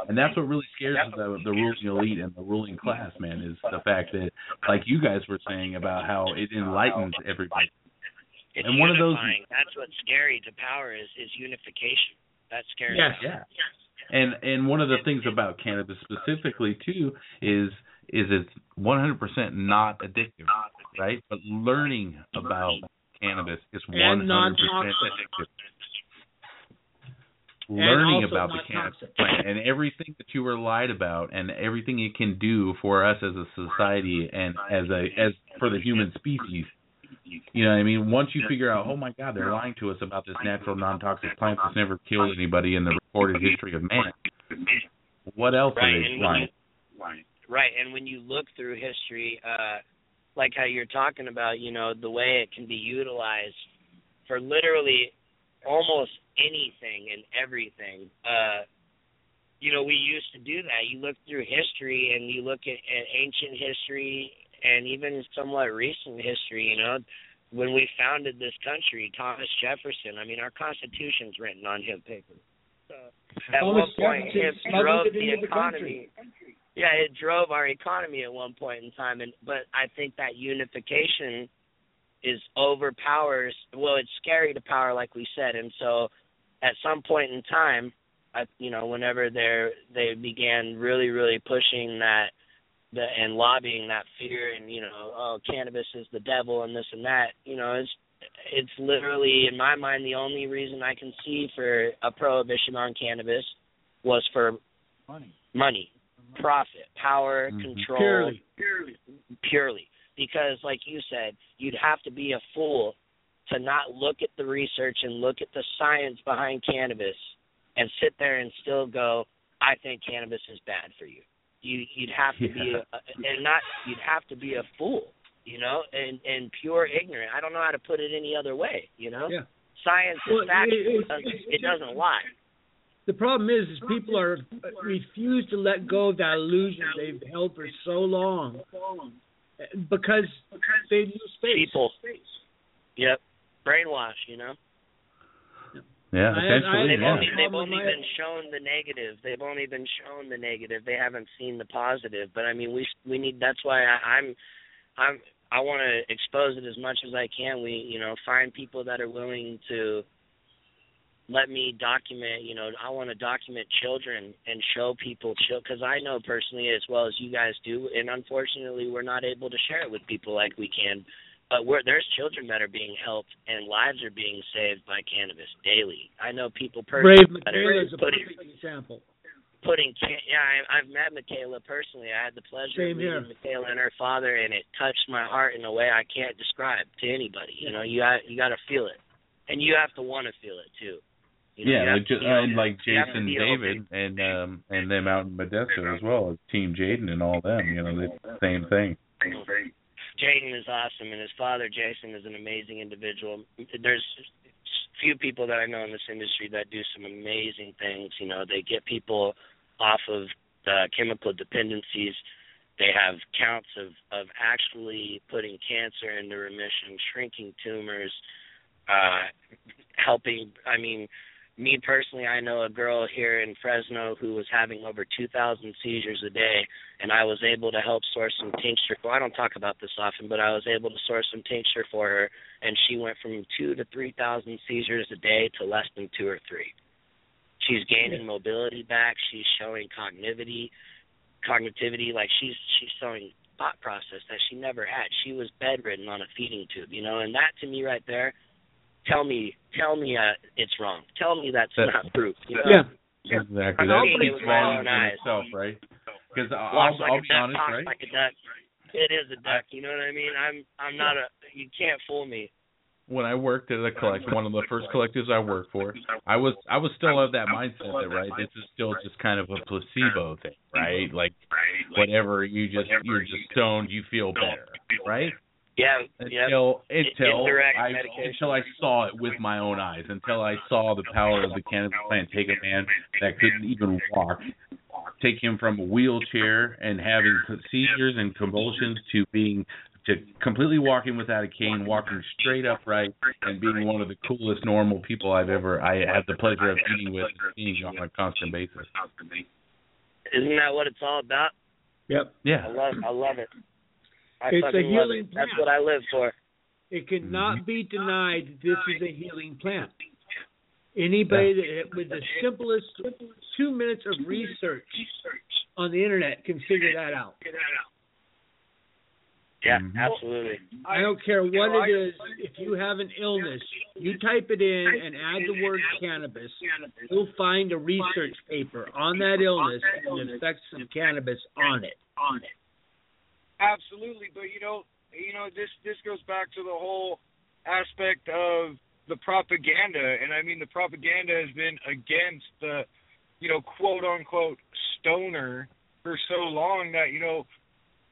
and that's what really scares the the ruling elite and the ruling class, man, is the fact that, like you guys were saying about how it enlightens everybody. it's And one of those- unifying. that's what's scary to power is is unification that's scary Yes. Yeah. And and one of the things about cannabis specifically too is is it's 100% not addictive, right? But learning about cannabis is 100% And non-toxic. addictive. Learning about the cannabis plant and everything that you were lied about and everything it can do for us as a society and as a as for the human species. You know what I mean? Once you figure out, oh my God, they're lying to us about this natural non-toxic plant that's never killed anybody in the recorded history of man. What else right are they lying? you, right and when you look through history uh like how you're talking about you know the way it can be utilized for literally almost anything and everything. Uh you know we used to do that. You look through history and you look at, at ancient history and even somewhat recent history you know. When we founded this country thomas jefferson i mean our constitution's written on hemp paper. So at Thomas one point Jefferson hemp drove the the economy. country. yeah, it drove our economy at one point in time, and but I think that unification is overpowers. Well, it's scary to power, like we said, and so at some point in time, I, you know, whenever they they began really, really pushing that, the and lobbying that fear, and you know, oh, cannabis is the devil, and this and that, you know, it's it's literally in my mind the only reason I can see for a prohibition on cannabis was for money, money profit, power, Mhm. control, Purely. purely. Because, like you said, you'd have to be a fool to not look at the research and look at the science behind cannabis and sit there and still go, "I think cannabis is bad for you." You you'd have to be a, and not you'd have to be a fool, you know, and and pure ignorant. I don't know how to put it any other way, you know. Yeah. Science Well, is factual. it- It, it- doesn't, it doesn't lie. The problem is, is people are refuse to let go of that illusion they've held for so long because because they lose space. People. Yep. Brainwash, you know. Yeah, I- essentially, I- They've yeah. only they've only been shown the negative. They've only been shown the negative. They haven't seen the positive. But I mean, we we need. That's why I, I'm I'm I want to expose it as much as I can. We you know find people that are willing to let me document. You know, I want to document children and show people because I know personally as well as you guys do. And unfortunately, we're not able to share it with people like we can. But we're, there's children that are being helped and lives are being saved by cannabis daily. I know people personally Brave that are is a putting perfect example. putting can- yeah I, I've met Michaela personally. I had the pleasure Same of here. meeting Michaela and her father, and it touched my heart in a way I can't describe to anybody. You know, you got you got to feel it, and you have to want to feel it too. You yeah, like, to ju- be uh, and like You have to Jason David and um and them out in Modesto as well, Team Jayden and all them. You know, the same thing. Jayden is awesome, and his father Jason is an amazing individual. There's few people that I know in this industry that do some amazing things. You know, they get people off of uh, chemical dependencies. They have counts of of actually putting cancer into remission, shrinking tumors, uh, helping. I mean, me personally, I know a girl here in Fresno who was having over 2,000 seizures a day, and I was able to help source some tincture. Well, I don't talk about this often, but I was able to source some tincture for her, and she went from two to 3,000 seizures a day to less than two or three. She's gaining mobility back. She's showing cognitivity, cognitivity. Like she's she's showing thought process that she never had. She was bedridden on a feeding tube, you know, and that to me right there tell me tell me uh, it's wrong. Tell me that's That- not proof. You know? Yeah. Exactly. I'm That seeing it speaks volumes in itself, right? Because I'll, Walks like I'll a be duck, honest, right? like a duck. It is a duck. You know what I mean? I'm I'm not a. You can't fool me. when I worked at a collect one of the first collectives I worked for, I was I was still of that mindset that right, this is still just kind of a placebo thing, right? Like whatever you just you're just stoned, you feel better, right? Yeah. Until yep. until Indirect I medication. until I saw it with my own eyes, until I saw the power of the cannabis plant take a man that couldn't even walk, take him from a wheelchair and having seizures and convulsions to being to completely walking without a cane, walking straight upright, and being one of the coolest normal people I've ever I had the pleasure of meeting with and seeing on a constant basis. Isn't that what it's all about? Yep. Yeah. I love I love it. I It's a healing it. That's what I live for. It cannot be denied that this is a healing plant. Anybody that with the simplest two minutes of research on the internet can figure that out. Yeah, Mm-hmm. absolutely. I don't care what it is. If you have an illness, you type it in and add the word cannabis. You'll find a research paper on that illness and the effects of cannabis on it. on it. Absolutely, but you know, you know, this this goes back to the whole aspect of the propaganda, and I mean the propaganda has been against the, you know, quote unquote stoner for so long that you know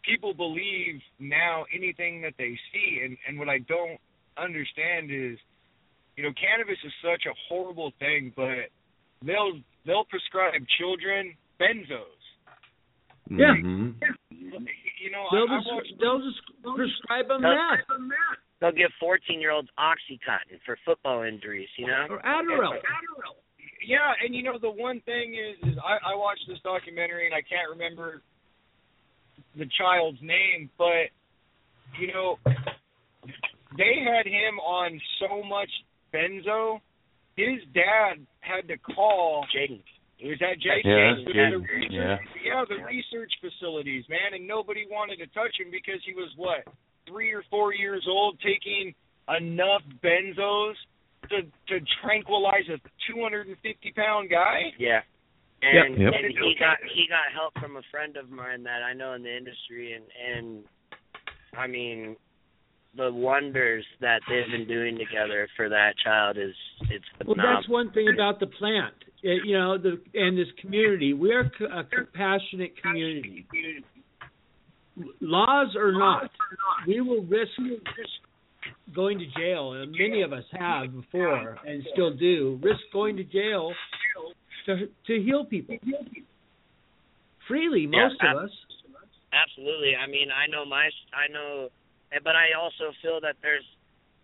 people believe now anything that they see, and and what I don't understand is, you know, cannabis is such a horrible thing, but they'll they'll prescribe children benzos. Yeah. Mhm. You know, They'll I, I just, they'll just prescribe them They'll- meth They'll give 14 year olds Oxycontin for football injuries. You know. or Adderall. Yeah, and you know the one thing is, is I, I watched this documentary and I can't remember the child's name, but you know they had him on so much benzo, his dad had to call. Jayden. Was that Jayden? Yeah, The Jayden, research- yeah. yeah, the research facilities, man, and nobody wanted to touch him because he was what three or four years old, taking enough benzos to to tranquilize a 250 pound guy. Yeah. and Yep. and he got he got help from a friend of mine that I know in the industry, and and I mean, the wonders that they've been doing together for that child is it's Well, that's one thing about the plant. It, you know, the and this community. We are a compassionate community. Laws or not, we will risk going to jail, and many of us have before and still do. Risk going to jail to to heal people freely. Yeah, Most ab- of us. Absolutely. I mean, I know my, I know, but I also feel that there's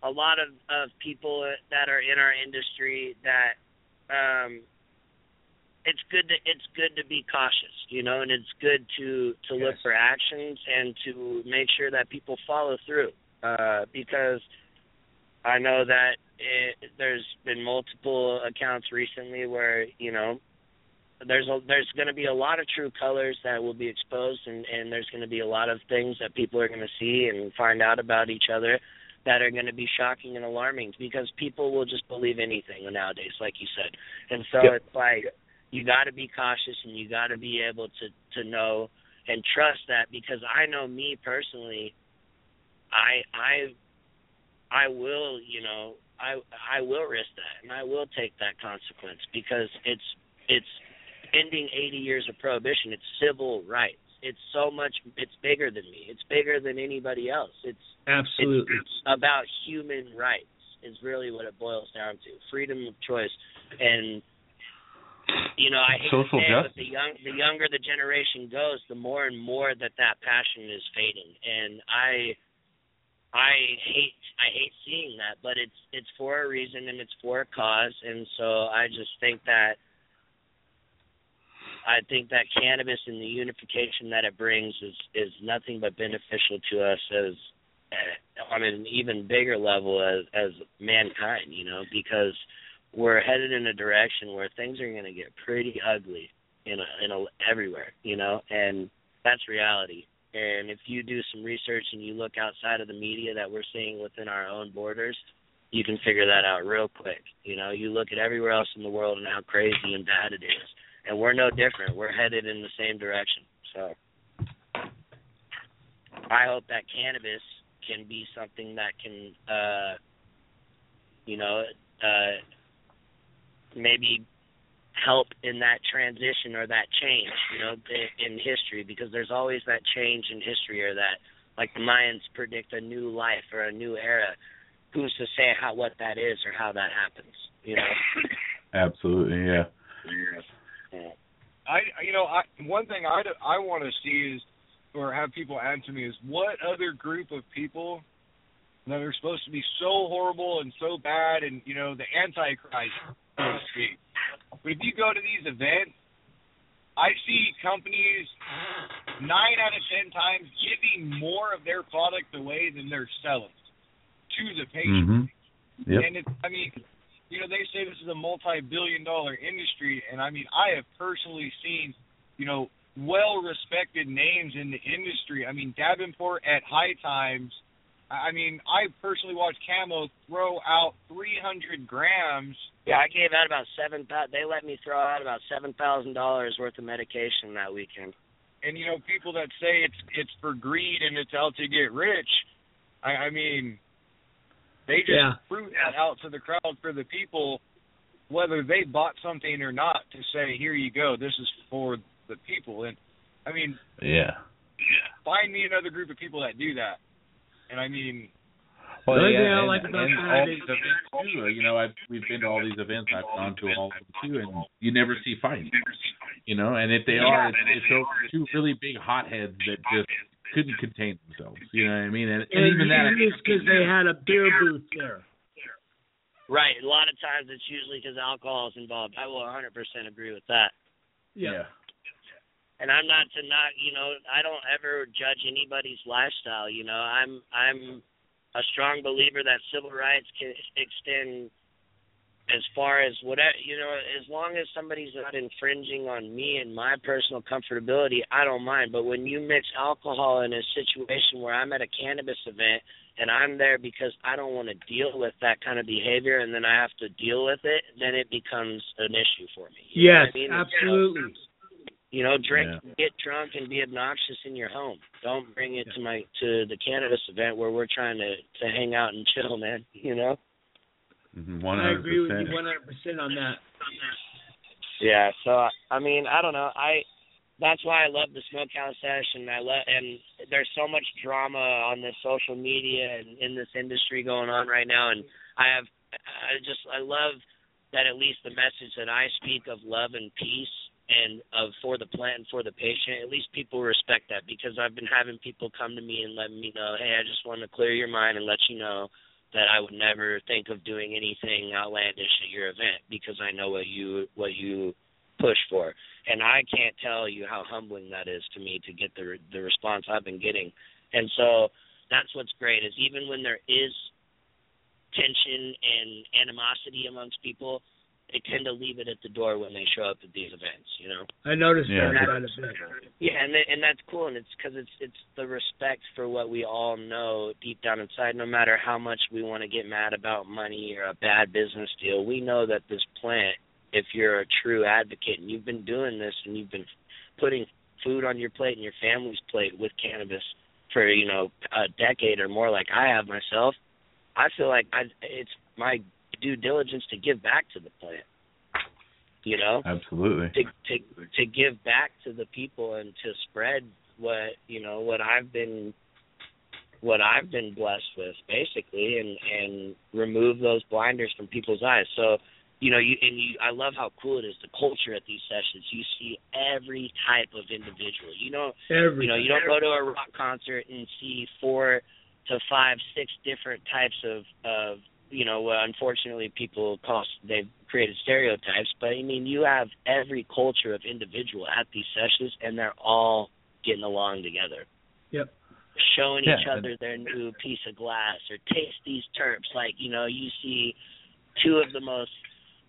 a lot of of people that are in our industry that um it's good to it's good to be cautious, you know, and it's good to to look for actions and to make sure that people follow through. Uh because I know that it, there's been multiple accounts recently where, you know, there's a, there's going to be a lot of true colors that will be exposed, and and there's going to be a lot of things that people are going to see and find out about each other that are going to be shocking and alarming because people will just believe anything nowadays, like you said. And so Yep. it's like you got to be cautious and you got to be able to to know and trust that because I know me personally, I I I will you know I I will risk that and I will take that consequence because it's it's ending 80 years of prohibition. It's civil rights. It's so much. It's bigger than me. It's bigger than anybody else. It's Absolutely. it's about human rights. Is really what it boils down to. Freedom of choice, and you know I hate Social to say it, but the young the younger the generation goes, the more and more that that passion is fading, and I I hate I hate seeing that, but it's it's for a reason and it's for a cause, and so I just think that I think that cannabis and the unification that it brings is is nothing but beneficial to us as uh, on an even bigger level as as mankind, you know, because we're headed in a direction where things are going to get pretty ugly in a, in a, everywhere, you know, and that's reality. And if you do some research and you look outside of the media that we're seeing within our own borders, you can figure that out real quick. You know, you look at everywhere else in the world and how crazy and bad it is. And we're no different. We're headed in the same direction. So I hope that cannabis can be something that can uh you know, uh maybe help in that transition or that change, you know, in, in history because there's always that change in history or that like the Mayans predict a new life or a new era. Who's to say how what that is or how that happens, you know? Absolutely, yeah. I you know I one thing I I want to see is or have people answer me is what other group of people that are supposed to be so horrible and so bad and you know the antichrist But if you go to these events, I see companies nine out of ten times giving more of their product away than they're selling to the patient. Mhm. Yep. And it's, I mean, you know, they say this is a multi-billion-dollar industry, and I mean, I have personally seen, you know, well-respected names in the industry. I mean, Davenport at High Times. I I mean, I personally watched Camo throw out 300 grams. Yeah, I gave out about seven they let me throw out about seven thousand dollars worth of medication that weekend. And you know, people that say it's it's for greed and it's out to get rich. I, I mean, they just Yeah. fruit that out to the crowd for the people, whether they bought something or not, to say, "Here you go, this is for the people." And I mean, Yeah. find me another group of people that do that. And I mean, Well, The only yeah, thing I and, like about and that all is- these events too. You know, I've we've been to all these events. I've gone to all of them too, and you never see fights. You know, and if they are, it's, it's those two really big hotheads that just couldn't contain themselves. You know what I mean? And, and, And even that, it's because they had a beer booth there. Right. A lot of times it's usually because alcohol is involved. I will 100% agree with that. yeah. And I'm not to not, you know, I don't ever judge anybody's lifestyle. You know, I'm I'm a strong believer that civil rights can extend as far as whatever you know, as long as somebody's not infringing on me and my personal comfortability, I don't mind. But when you mix alcohol in a situation where I'm at a cannabis event and I'm there because I don't want to deal with that kind of behavior and then I have to deal with it, then it becomes an issue for me. You know Yes, what I mean? absolutely. You know, drink, get drunk, and be obnoxious in your home. Don't bring it to my to the cannabis event where we're trying to to hang out and chill, man. You know. One I hundred agree with you 100% on that. Yeah. So I mean, I don't know. I that's why I love the Smokehouse session. I love and there's so much drama on this social media and in this industry going on right now. And I have I just I love that at least the message that I speak of love and peace and of for the plant and for the patient, at least people respect that because I've been having people come to me and let me know, hey, I just want to clear your mind and let you know that I would never think of doing anything outlandish at your event because I know what you what you push for. And I can't tell you how humbling that is to me to get the the response I've been getting. And so that's what's great is even when there is tension and animosity amongst people, they tend to leave it at the door when they show up at these events. You know. I noticed Yeah. that quite a bit. Yeah, and th- and that's cool, and it's because it's it's the respect for what we all know deep down inside. No matter how much we want to get mad about money or a bad business deal, we know that this plant, if you're a true advocate and you've been doing this and you've been putting food on your plate and your family's plate with cannabis for you know a decade or more, like I have myself, I feel like I it's my due diligence to give back to the plant. You know Absolutely. to to to give back to the people and to spread what you know what I've been what I've been blessed with basically and and remove those blinders from people's eyes. So you know you and you I love how cool it is the culture at these sessions. You see every type of individual. You know Every you know you don't go to a rock concert and see four to five six different types of of you know unfortunately people call they've created stereotypes but i mean you have every culture of individual at these sessions and they're all getting along together. Yep. showing Yeah, each other their new piece of glass or taste these terps. Like you know you see two of the most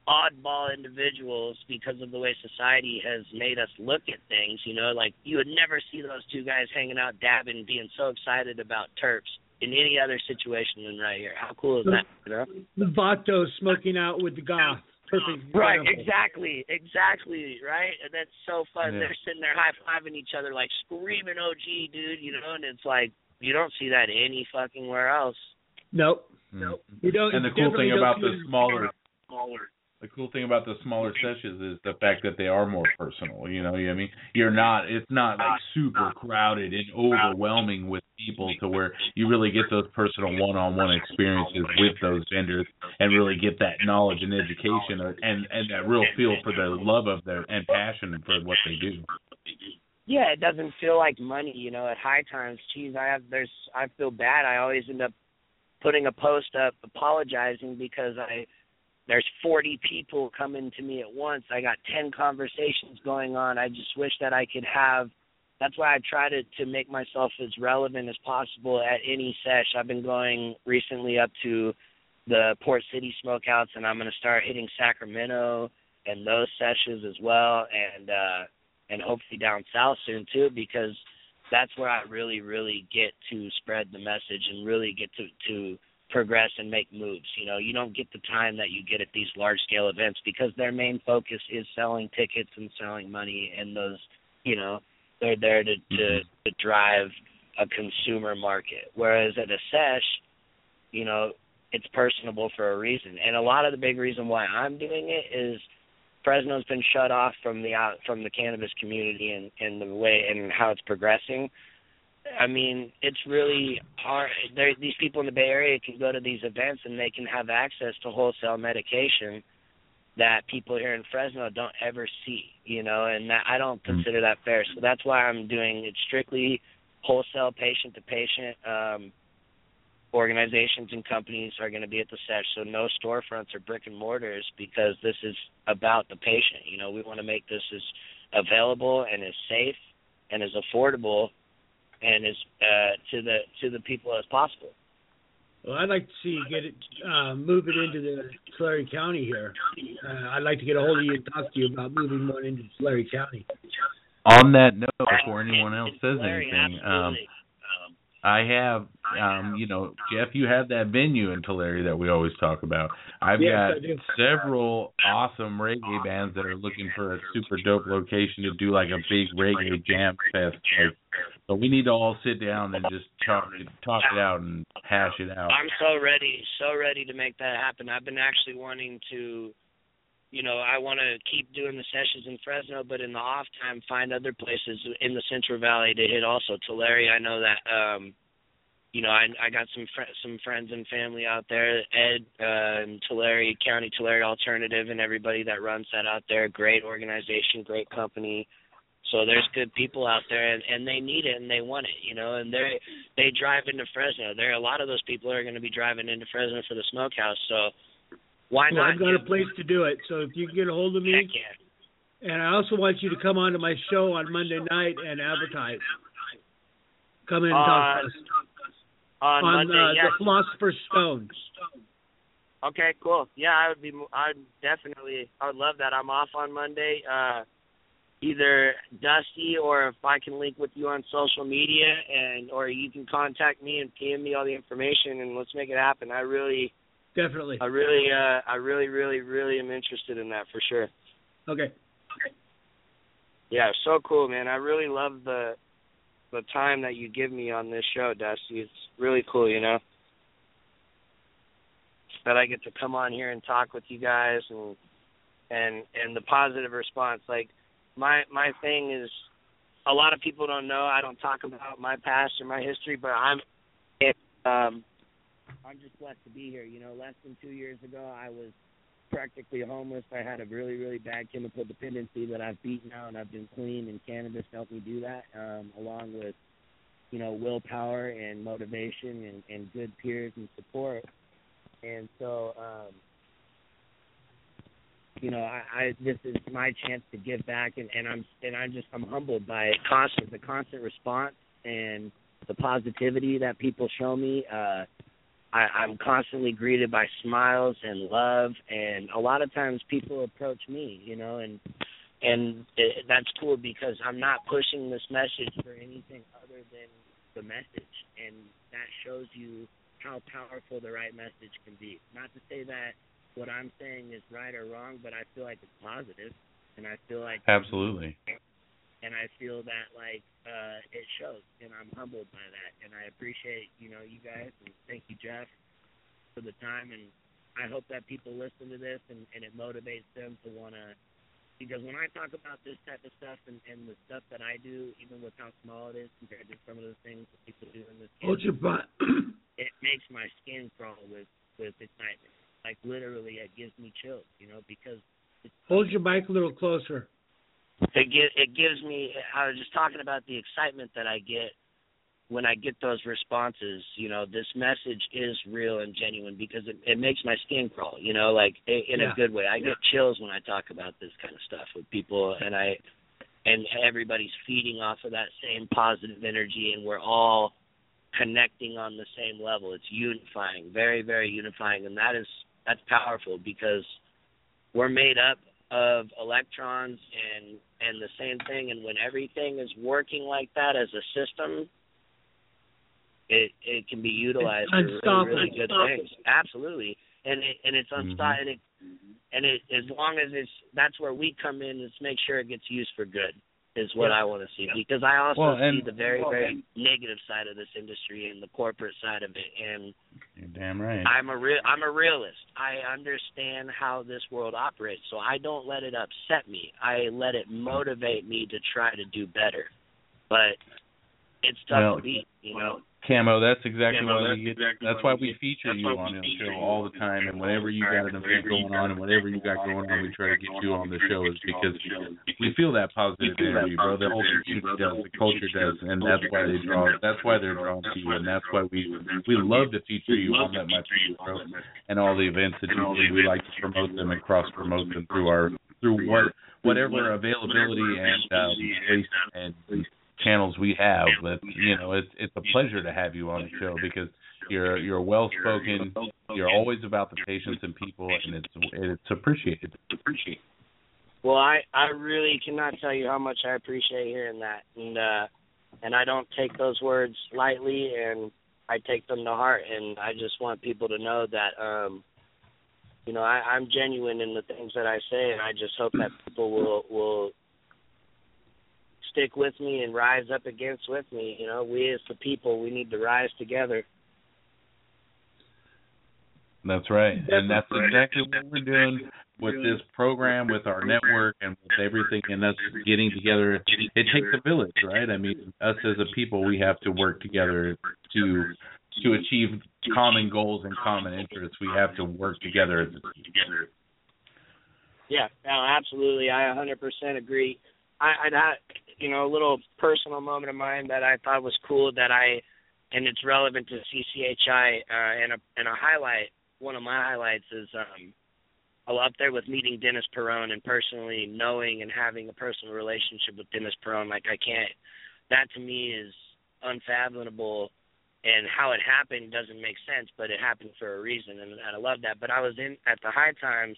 oddball individuals because of the way society has made us look at things you know like you would never see those two guys hanging out dabbing being so excited about terps in any other situation than right here how cool is that you know The Vato smoking out with the goth. Perfect. Right, example. exactly, exactly, right. And that's so fun. Yeah. They're sitting there high fiving each other, like screaming oh, "OG, dude," you know. And it's like you don't see that any fucking where else. Nope. Nope. You don't. And the you cool thing about the it in- smaller the cool thing about the smaller sessions is the fact that they are more personal. You know, what I mean, you're not. It's not like super crowded and overwhelming with people to where you really get those personal one-on-one experiences with those vendors and really get that knowledge and education and and that real feel for the love of their and passion for what they do. Yeah, it doesn't feel like money, you know. At high times, geez, I have there's I feel bad. I always end up putting a post up apologizing because I there's 40 people coming to me at once. I got 10 conversations going on. I just wish that I could have. That's why I try to to make myself as relevant as possible at any sesh. I've been going recently up to the Port City Smokeouts, and I'm going to start hitting Sacramento and those sessions as well, and uh and hopefully down south soon too, because that's where I really, really get to spread the message and really get to to progress and make moves. You know, you don't get the time that you get at these large scale events because their main focus is selling tickets and selling money and those you know, they're there to to, mm-hmm. to drive a consumer market. Whereas at a sesh, you know, it's personable for a reason. And a lot of the big reason why I'm doing it is Fresno's been shut off from the out from the cannabis community and and the way and how it's progressing. I mean, it's really hard. There, these people in the Bay Area can go to these events and they can have access to wholesale medication that people here in Fresno don't ever see, you know, and that, I don't consider that fair. So that's why I'm doing it strictly wholesale, patient to patient. Um, organizations and companies are going to be at the sesh, so no storefronts or brick and mortars because this is about the patient. You know, we want to make this as available and as safe and as affordable and as uh, to the to the people as possible. Well, I'd like to see you get it, uh, move it into the Tulare County here. Uh, I'd like to get a hold of you and talk to you about moving one into Tulare County. On that note, before anyone else says anything, um, absolutely. I have, um, you know, Jeff, you have that venue in Tulare that we always talk about. I've Yes, got several awesome reggae bands that are looking for a super dope location to do like a big reggae jam fest. Like, so we need to all sit down and just talk talk it out and hash it out. I'm so ready, so ready to make that happen. I've been actually wanting to, you know, I want to keep doing the sessions in Fresno, but in the off time, find other places in the Central Valley to hit. Also, Tulare, I know that. um you know, I I got some fr- some friends and family out there. Ed, uh, and Tulare County Tulare Alternative, and everybody that runs that out there. Great organization, great company. So there's good people out there, and and they need it and they want it, you know. And they they drive into Fresno. There, are a lot of those people are going to be driving into Fresno for the smokehouse. So why Well, not? I've got a place to do it. So if you can get a hold of me, Heck yeah. and I also want you to come on to my show on Monday night and advertise. Come in and talk to us On, on Monday, uh, yeah. the Philosopher's Stone. Okay, cool. Yeah, I would be. I'd definitely. I would love that. I'm off on Monday. Uh, either Dusty or if I can link with you on social media, and or you can contact me and PM me all the information, and let's make it happen. I really, Definitely. I really, uh, I really, really, really am interested in that for sure. Okay. Yeah, so cool, man. I really love the the time that you give me on this show, Dusty. It's really cool, you know. That I get to come on here and talk with you guys and and and the positive response. Like my my thing is a lot of people don't know I don't talk about my past or my history, but I'm it, um I'm just blessed to be here. You know, less than two years ago I was practically homeless. I had a really, really bad chemical dependency that I've beaten out and I've been clean and cannabis helped me do that, um, along with, you know, willpower and motivation and, and good peers and support. And so, um, you know, I, I this is my chance to give back and, and I'm and I'm just I'm humbled by it constant the constant response and the positivity that people show me. Uh I, I'm constantly greeted by smiles and love, and a lot of times people approach me, you know, and and it, that's cool because I'm not pushing this message for anything other than the message, and that shows you how powerful the right message can be. Not to say that what I'm saying is right or wrong, but I feel like it's positive, and I feel like Absolutely. And I feel that like uh it shows and I'm humbled by that and I appreciate, you know, you guys and thank you Jeff for the time and I hope that people listen to this and, and it motivates them to wanna because when I talk about this type of stuff and, and the stuff that I do, even with how small it is compared to some of the things that people do in this Hold your butt. it makes my skin crawl with with excitement. Like literally it gives me chills, you know, because Hold your mic a little closer. It gi- it gives me I was just talking about the excitement that I get when I get those responses, you know, this message is real and genuine because it it makes my skin crawl, you know, like in Yeah. a good way. I get chills when I talk about this kind of stuff with people and I and everybody's feeding off of that same positive energy and we're all connecting on the same level. It's unifying, very very unifying and that is that's powerful because we're made up of electrons and and the same thing and when everything is working like that as a system it it can be utilized for really, really good things. Absolutely. And it and it's mm-hmm. unstoppable and it and it as long as it's that's where we come in is make sure it gets used for good is what Yeah. I want to see because I also Well, see and- the very very negative side of this industry and the corporate side of it and You're damn right. I'm a real I'm a realist. I understand how this world operates, so I don't let it upset me. I let it motivate me to try to do better. But it's tough Well, to beat, you know. Camo, that's exactly Camo, why that's we get, exactly that's why we feature you on the show all the time and whenever you got an event going on and whatever you got going on we try to get you on the show is because we feel that positive energy, bro. The whole community does, the culture does, and that's why they draw that's why they're drawn to you and that's why we we love to feature you on that people, bro. And all the events that you do, we like to promote them and cross promote them through our through what whatever availability and um and channels we have. But you know, it's it's a pleasure to have you on the show because You're you're well spoken. You're always about the patients and people, and it's it's appreciated. Appreciate. Well, I I really cannot tell you how much I appreciate hearing that, and uh, and I don't take those words lightly, and I take them to heart, and I just want people to know that um, you know I, I'm genuine in the things that I say, and I just hope that people will will stick with me and rise up against with me. You know, we as the people, we need to rise together. That's right, and that's exactly what we're doing with this program, with our network, and with everything, and us getting together. It takes a village, right? I mean, us as a people, we have to work together to to achieve common goals and common interests. We have to work together as a team. Yeah, no, absolutely. I 100% agree. I, I had, you know, a little personal moment of mine that I thought was cool that I, and it's relevant to CCHI, uh, and a and a highlight. One of my highlights is um, up there with meeting Dennis Peron and personally knowing and having a personal relationship with Dennis Peron. Like I can't. That to me is unfathomable and how it happened doesn't make sense, but it happened for a reason, and, and I love that. But I was in at the High Times,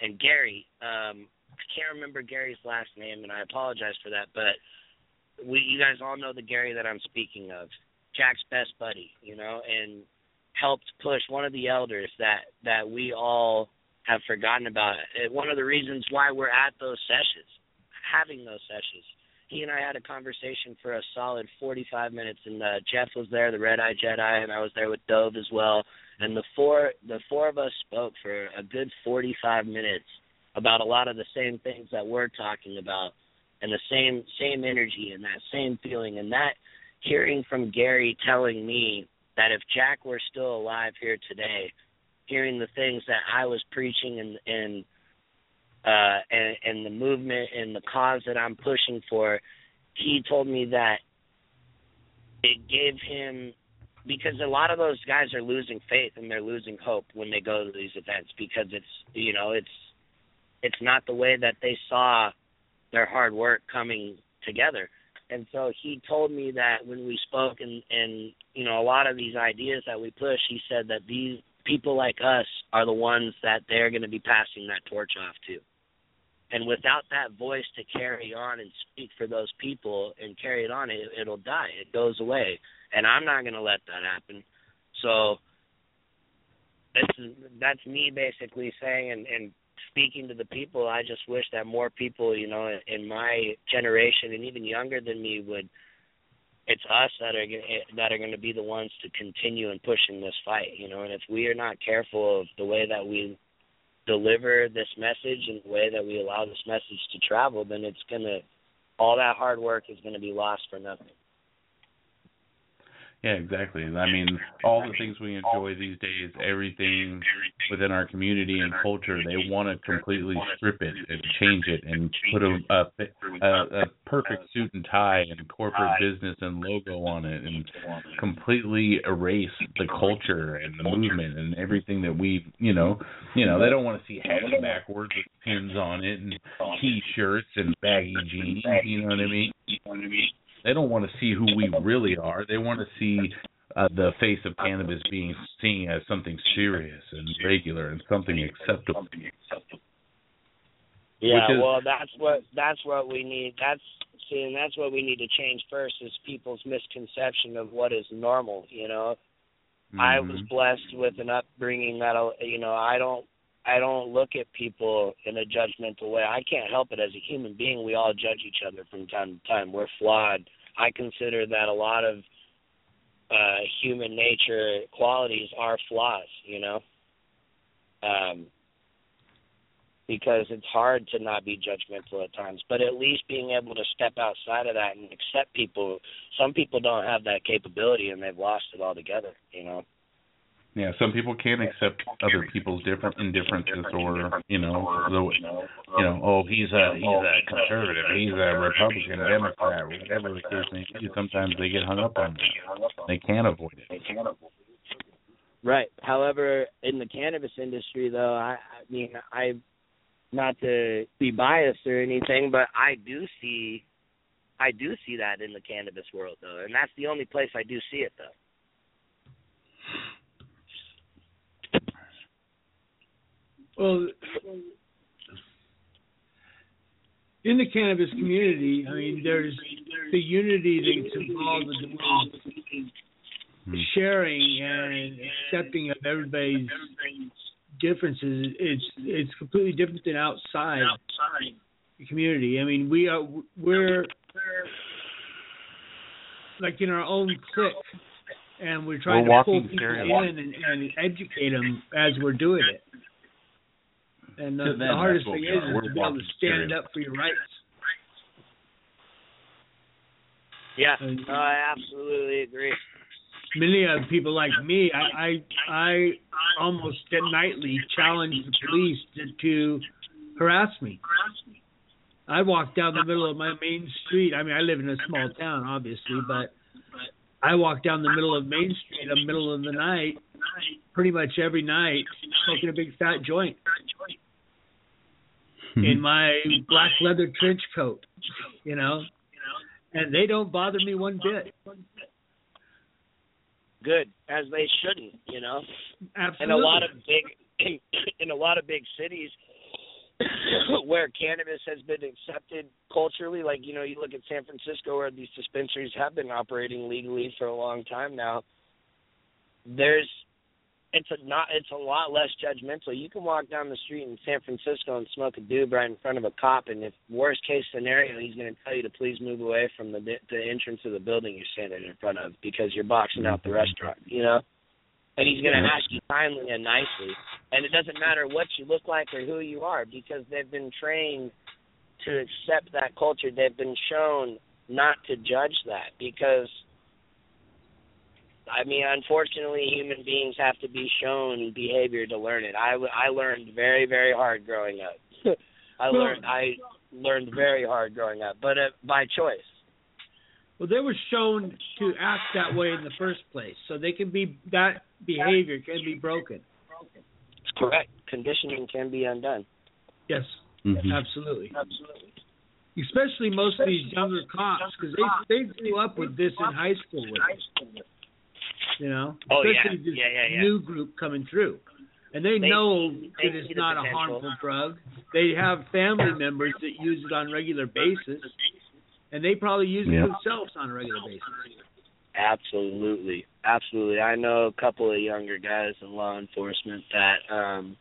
and Gary, um, I can't remember Gary's last name, and I apologize for that, but we, you guys all know the Gary that I'm speaking of, Jack's best buddy, you know, and helped push one of the elders that that we all have forgotten about. It, One of the reasons why we're at those sessions, having those sessions he and I had a conversation for a solid 45 minutes, and uh, Jeff was there, the Red Eye Jedi, and I was there with Dove as well. And the four the four of us spoke for a good 45 minutes about a lot of the same things that we're talking about, and the same same energy and that same feeling, and that hearing from Gary telling me that if Jack were still alive here today, hearing the things that I was preaching and and uh, and, and the movement and the cause that I'm pushing for, he told me that it gave him because a lot of those guys are losing faith and they're losing hope when they go to these events because it's you know it's it's not the way that they saw their hard work coming together. And so he told me that when we spoke and and you know a lot of these ideas that we push he said that these people like us are the ones that they're going to be passing that torch off to. And without that voice to carry on and speak for those people and carry it on it it'll die. It goes away. And i'm not going to let that happen. So this is that's me basically saying and and speaking to the people i just wish that more people you know in my generation and even younger than me would it's us that are eh, that are going to be the ones to continue and pushing this fight you know and if we are not careful of the way that we deliver this message in the way that we allow this message to travel, then it's going to, all that hard work is going to be lost for nothing. Yeah, exactly. I mean, all the things we enjoy these days, everything within our community and culture, they want to completely strip it and change it and put a a, a perfect suit and tie and corporate business and logo on it and completely erase the culture and the movement and everything that we, you know, you know, they don't want to see hats backwards with pins on it and t-shirts and baggy jeans. You know what I mean? You know what I mean? They don't want to see who we really are. They want to see uh, the face of cannabis being seen as something serious and regular and something acceptable. Yeah, is, well, that's what that's what we need. That's see, and that's what we need to change first is people's misconception of what is normal. You know, mm-hmm. I was blessed with an upbringing that you know I don't I don't look at people in a judgmental way. I can't help it as a human being. We all judge each other from time to time. We're flawed. I consider that a lot of uh human nature qualities are flaws, you know. Um because it's hard to not be judgmental at times, but at least being able to step outside of that and accept people. Some people don't have that capability and they've lost it altogether, you know. Yeah, some people can't accept other people's different indifferences, or you know, the, you know, oh, he's a he's a conservative, he's a Republican, Democrat, whatever the case may be. Sometimes they get hung up on that. They can't avoid it. Right. However, in the cannabis industry, though, I, I mean, I, not to be biased or anything, but I do see, I do see that in the cannabis world, though, and that's the only place I do see it, though. Well, in the cannabis community, I mean, there's the unity that's involved with sharing and accepting of everybody's differences. It's it's completely different than outside the community. I mean, we are we're like in our own clique, and we're trying We're to pull people in and, and educate them as we're doing it. And uh, To the hardest thing is, are. is to be able to stand up for your rights. Yeah, no, I absolutely agree. Many of people like me, I I, I almost nightly challenge the police to, to harass me. I walk down the middle of my main street. I mean, I live in a small town, obviously, but I walk down the middle of Main Street in the middle of the night, pretty much every night, smoking a big fat joint mm-hmm. in my black leather trench coat, you know, and they don't bother me one bit. Good, as they shouldn't, you know. Absolutely. In a lot of big in a lot of big cities where cannabis has been accepted culturally, like you know, you look at San Francisco where these dispensaries have been operating legally for a long time now. There's it's a not it's a lot less judgmental. You can walk down the street in San Francisco and smoke a doob right in front of a cop, and if worst case scenario, he's going to tell you to please move away from the the entrance of the building you're standing in front of because you're boxing out the mm-hmm. restaurant. You know and he's going to ask you kindly and nicely. And it doesn't matter what you look like or who you are because they've been trained to accept that culture. They've been shown not to judge that because, I mean, unfortunately, human beings have to be shown behavior to learn it. I, I learned very, very hard growing up. I learned I learned very hard growing up, but uh, by choice. Well, they were shown to act that way in the first place, so they can be that behavior can be broken. It's correct. Conditioning can be undone. Yes, Mhm. absolutely, absolutely. Especially most of these younger cops, because they they grew up with this in high school with it. You know, Oh, yeah. especially this Yeah, yeah, yeah. new group coming through, and they, They know see- that they it's see the not a harmful drug. They have family members that use it on a regular basis, and they probably use it Yeah. themselves on a regular basis. Absolutely, absolutely. I know a couple of younger guys in law enforcement that um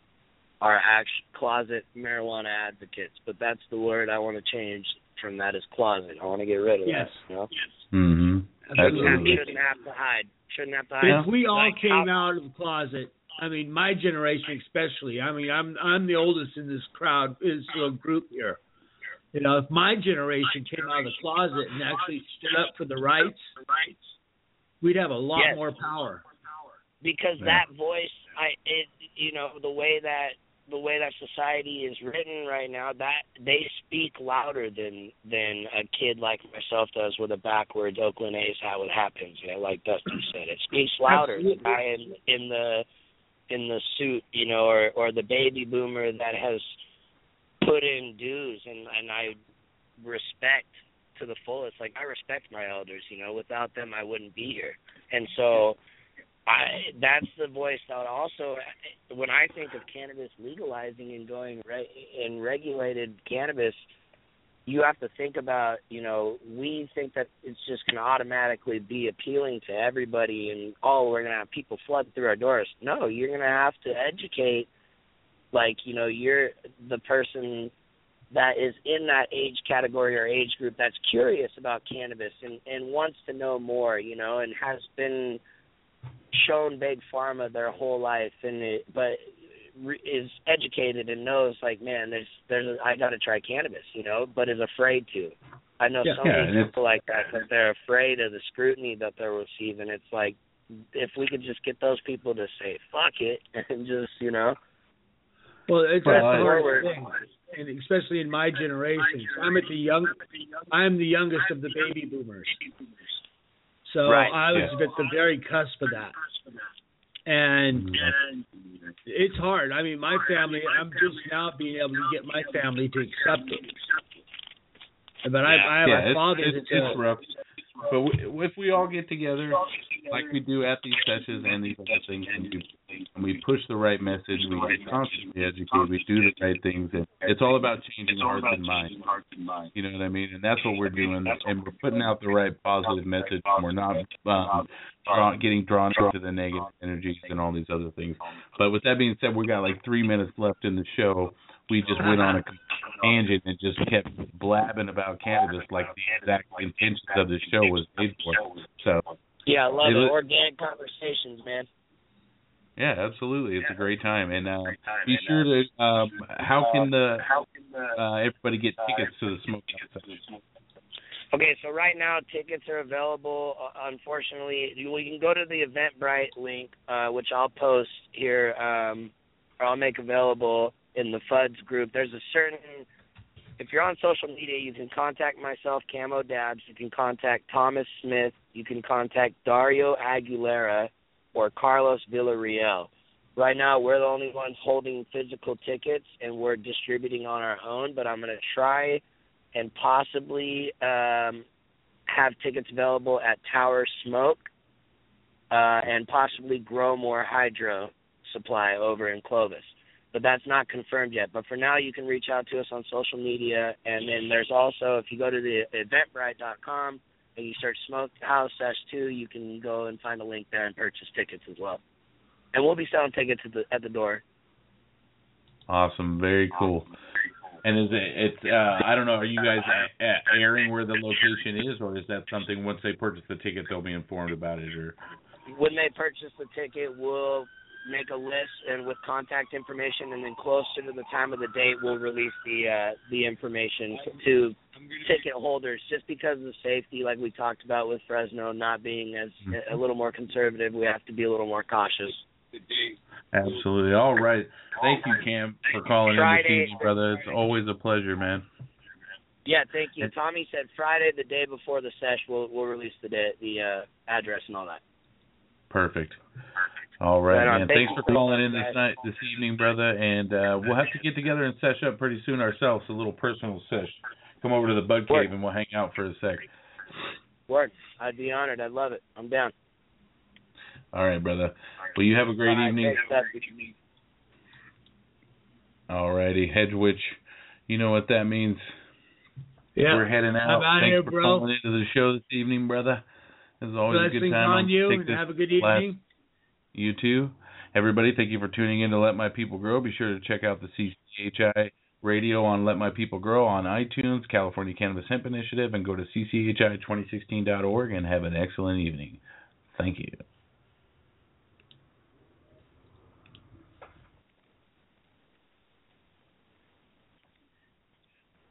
are actual closet marijuana advocates, but that's the word I want to change from that is closet. I want to get rid of Yes. that. You know? Mm-hmm. Absolutely. Absolutely. Shouldn't have to hide. Shouldn't have to. If we all Like came how- out of the closet, I mean, my generation especially. I mean, I'm I'm the oldest in this crowd, this little group here. You know, if my generation came out of the closet and actually stood up for the rights, we'd have a lot Yes. more power. because Yeah. that voice i it you know the way that the way that society is written right now that they speak louder than than a kid like myself does with a backwards oakland a's how it happens you know like dusty said. It speaks louder. The guy in in the in the suit you know or or the baby boomer that has put in dues and and i respect to the fullest like i respect my elders you know. Without them i wouldn't be here. And so I that's the voice that also when I think of cannabis legalizing and going re- in regulated cannabis, you have to think about you know we think that it's just going to automatically be appealing to everybody and oh we're going to have people flood through our doors. No, you're going to have to educate like you know you're the person that is in that age category or age group that's curious about cannabis and and wants to know more you know and has been shown big pharma their whole life and it but is educated and knows like man there's there's a, I got to try cannabis you know but is afraid to I know Yeah. so Yeah, many people like that that they're afraid of the scrutiny that they're receiving it's like if we could just get those people to say fuck it and just you know Well, it's Well, that's the I- hardest thing, and especially in my generation. I'm at the young, I'm the youngest of the baby boomers, so Right. I was Yeah. at the very cusp of that, and it's hard. I mean, my family. I'm just now being able to get my family to accept it. But I, I have yeah, a it's, father it's, that it's rough. But we, if we all get together, like we do at these sessions and these other things, and we and we push the right message, we constantly educate, we do the right things, and it's all about changing hearts and minds. You know what I mean? And that's what we're doing, and we're putting out the right positive message, and we're not um, drawn, getting drawn into the negative energies and all these other things. But with that being said, we got like three minutes left in the show. We just went on a tangent and just kept blabbing about cannabis like the exact intentions of the show was made for. So Yeah, I love Hey, it. Organic conversations, man. yeah, absolutely, it's a great time. And uh, be sure to um, how can the uh, everybody get tickets to the Smokehouse Fest? Okay, so right now tickets are available. Uh, unfortunately, you, you can go to the Eventbrite link, uh, which I'll post here, um, or I'll make available in the FUDS group. There's a certain, if you're on social media, you can contact myself, Camo Dabs. You can contact Thomas Smith. You can contact Dario Aguilera or Carlos Villarreal. Right now, we're the only ones holding physical tickets, and we're distributing on our own. But I'm going to try and possibly um, have tickets available at Tower Smoke uh, and possibly Grow More Hydro Supply over in Clovis. But that's not confirmed yet. But for now, you can reach out to us on social media. And then there's also, if you go to the eventbrite.com and you search Smokehouse Sesh 2, you can go and find a link there and purchase tickets as well. And we'll be selling tickets at the, at the door. Awesome, very cool. And is it? It's. Uh, I don't know. Are you guys a- a- airing where the location is, or is that something once they purchase the ticket they'll be informed about it? Or when they purchase the ticket, we'll make a list and with contact information, and then closer to the time of the date, we'll release the uh, the information to ticket holders. Just because of the safety, like we talked about with Fresno not being as a little more conservative, we have to be a little more cautious. absolutely. All right. Thank you, Cam, for calling in Friday. this evening, brother. It's always a pleasure, man. Yeah, thank you. Tommy said Friday, the day before the sesh, we'll we'll release the day, the uh, address and all that. Perfect. All right, Right man. Thanks for calling in this guys. night, this evening, brother. And uh, we'll have to get together and sesh up pretty soon ourselves. A little personal sesh. Come over to the Bud Work. Cave and we'll hang out for a sec. Word. I'd be honored. I'd love it. I'm down. All right, brother. Well, you have a great All right, evening. thanks, All righty, Hedgewitch. You know what that means. Yeah. We're heading out. I'm Thanks here, for bro. calling into the show this evening, brother. This is always a good Blessings time. on you, take and this have a good last- evening. You too. Everybody, thank you for tuning in to Let My People Grow. Be sure to check out the CCHI radio on Let My People Grow on iTunes, California Cannabis Hemp Initiative, and go to cchi2016.org and have an excellent evening. Thank you.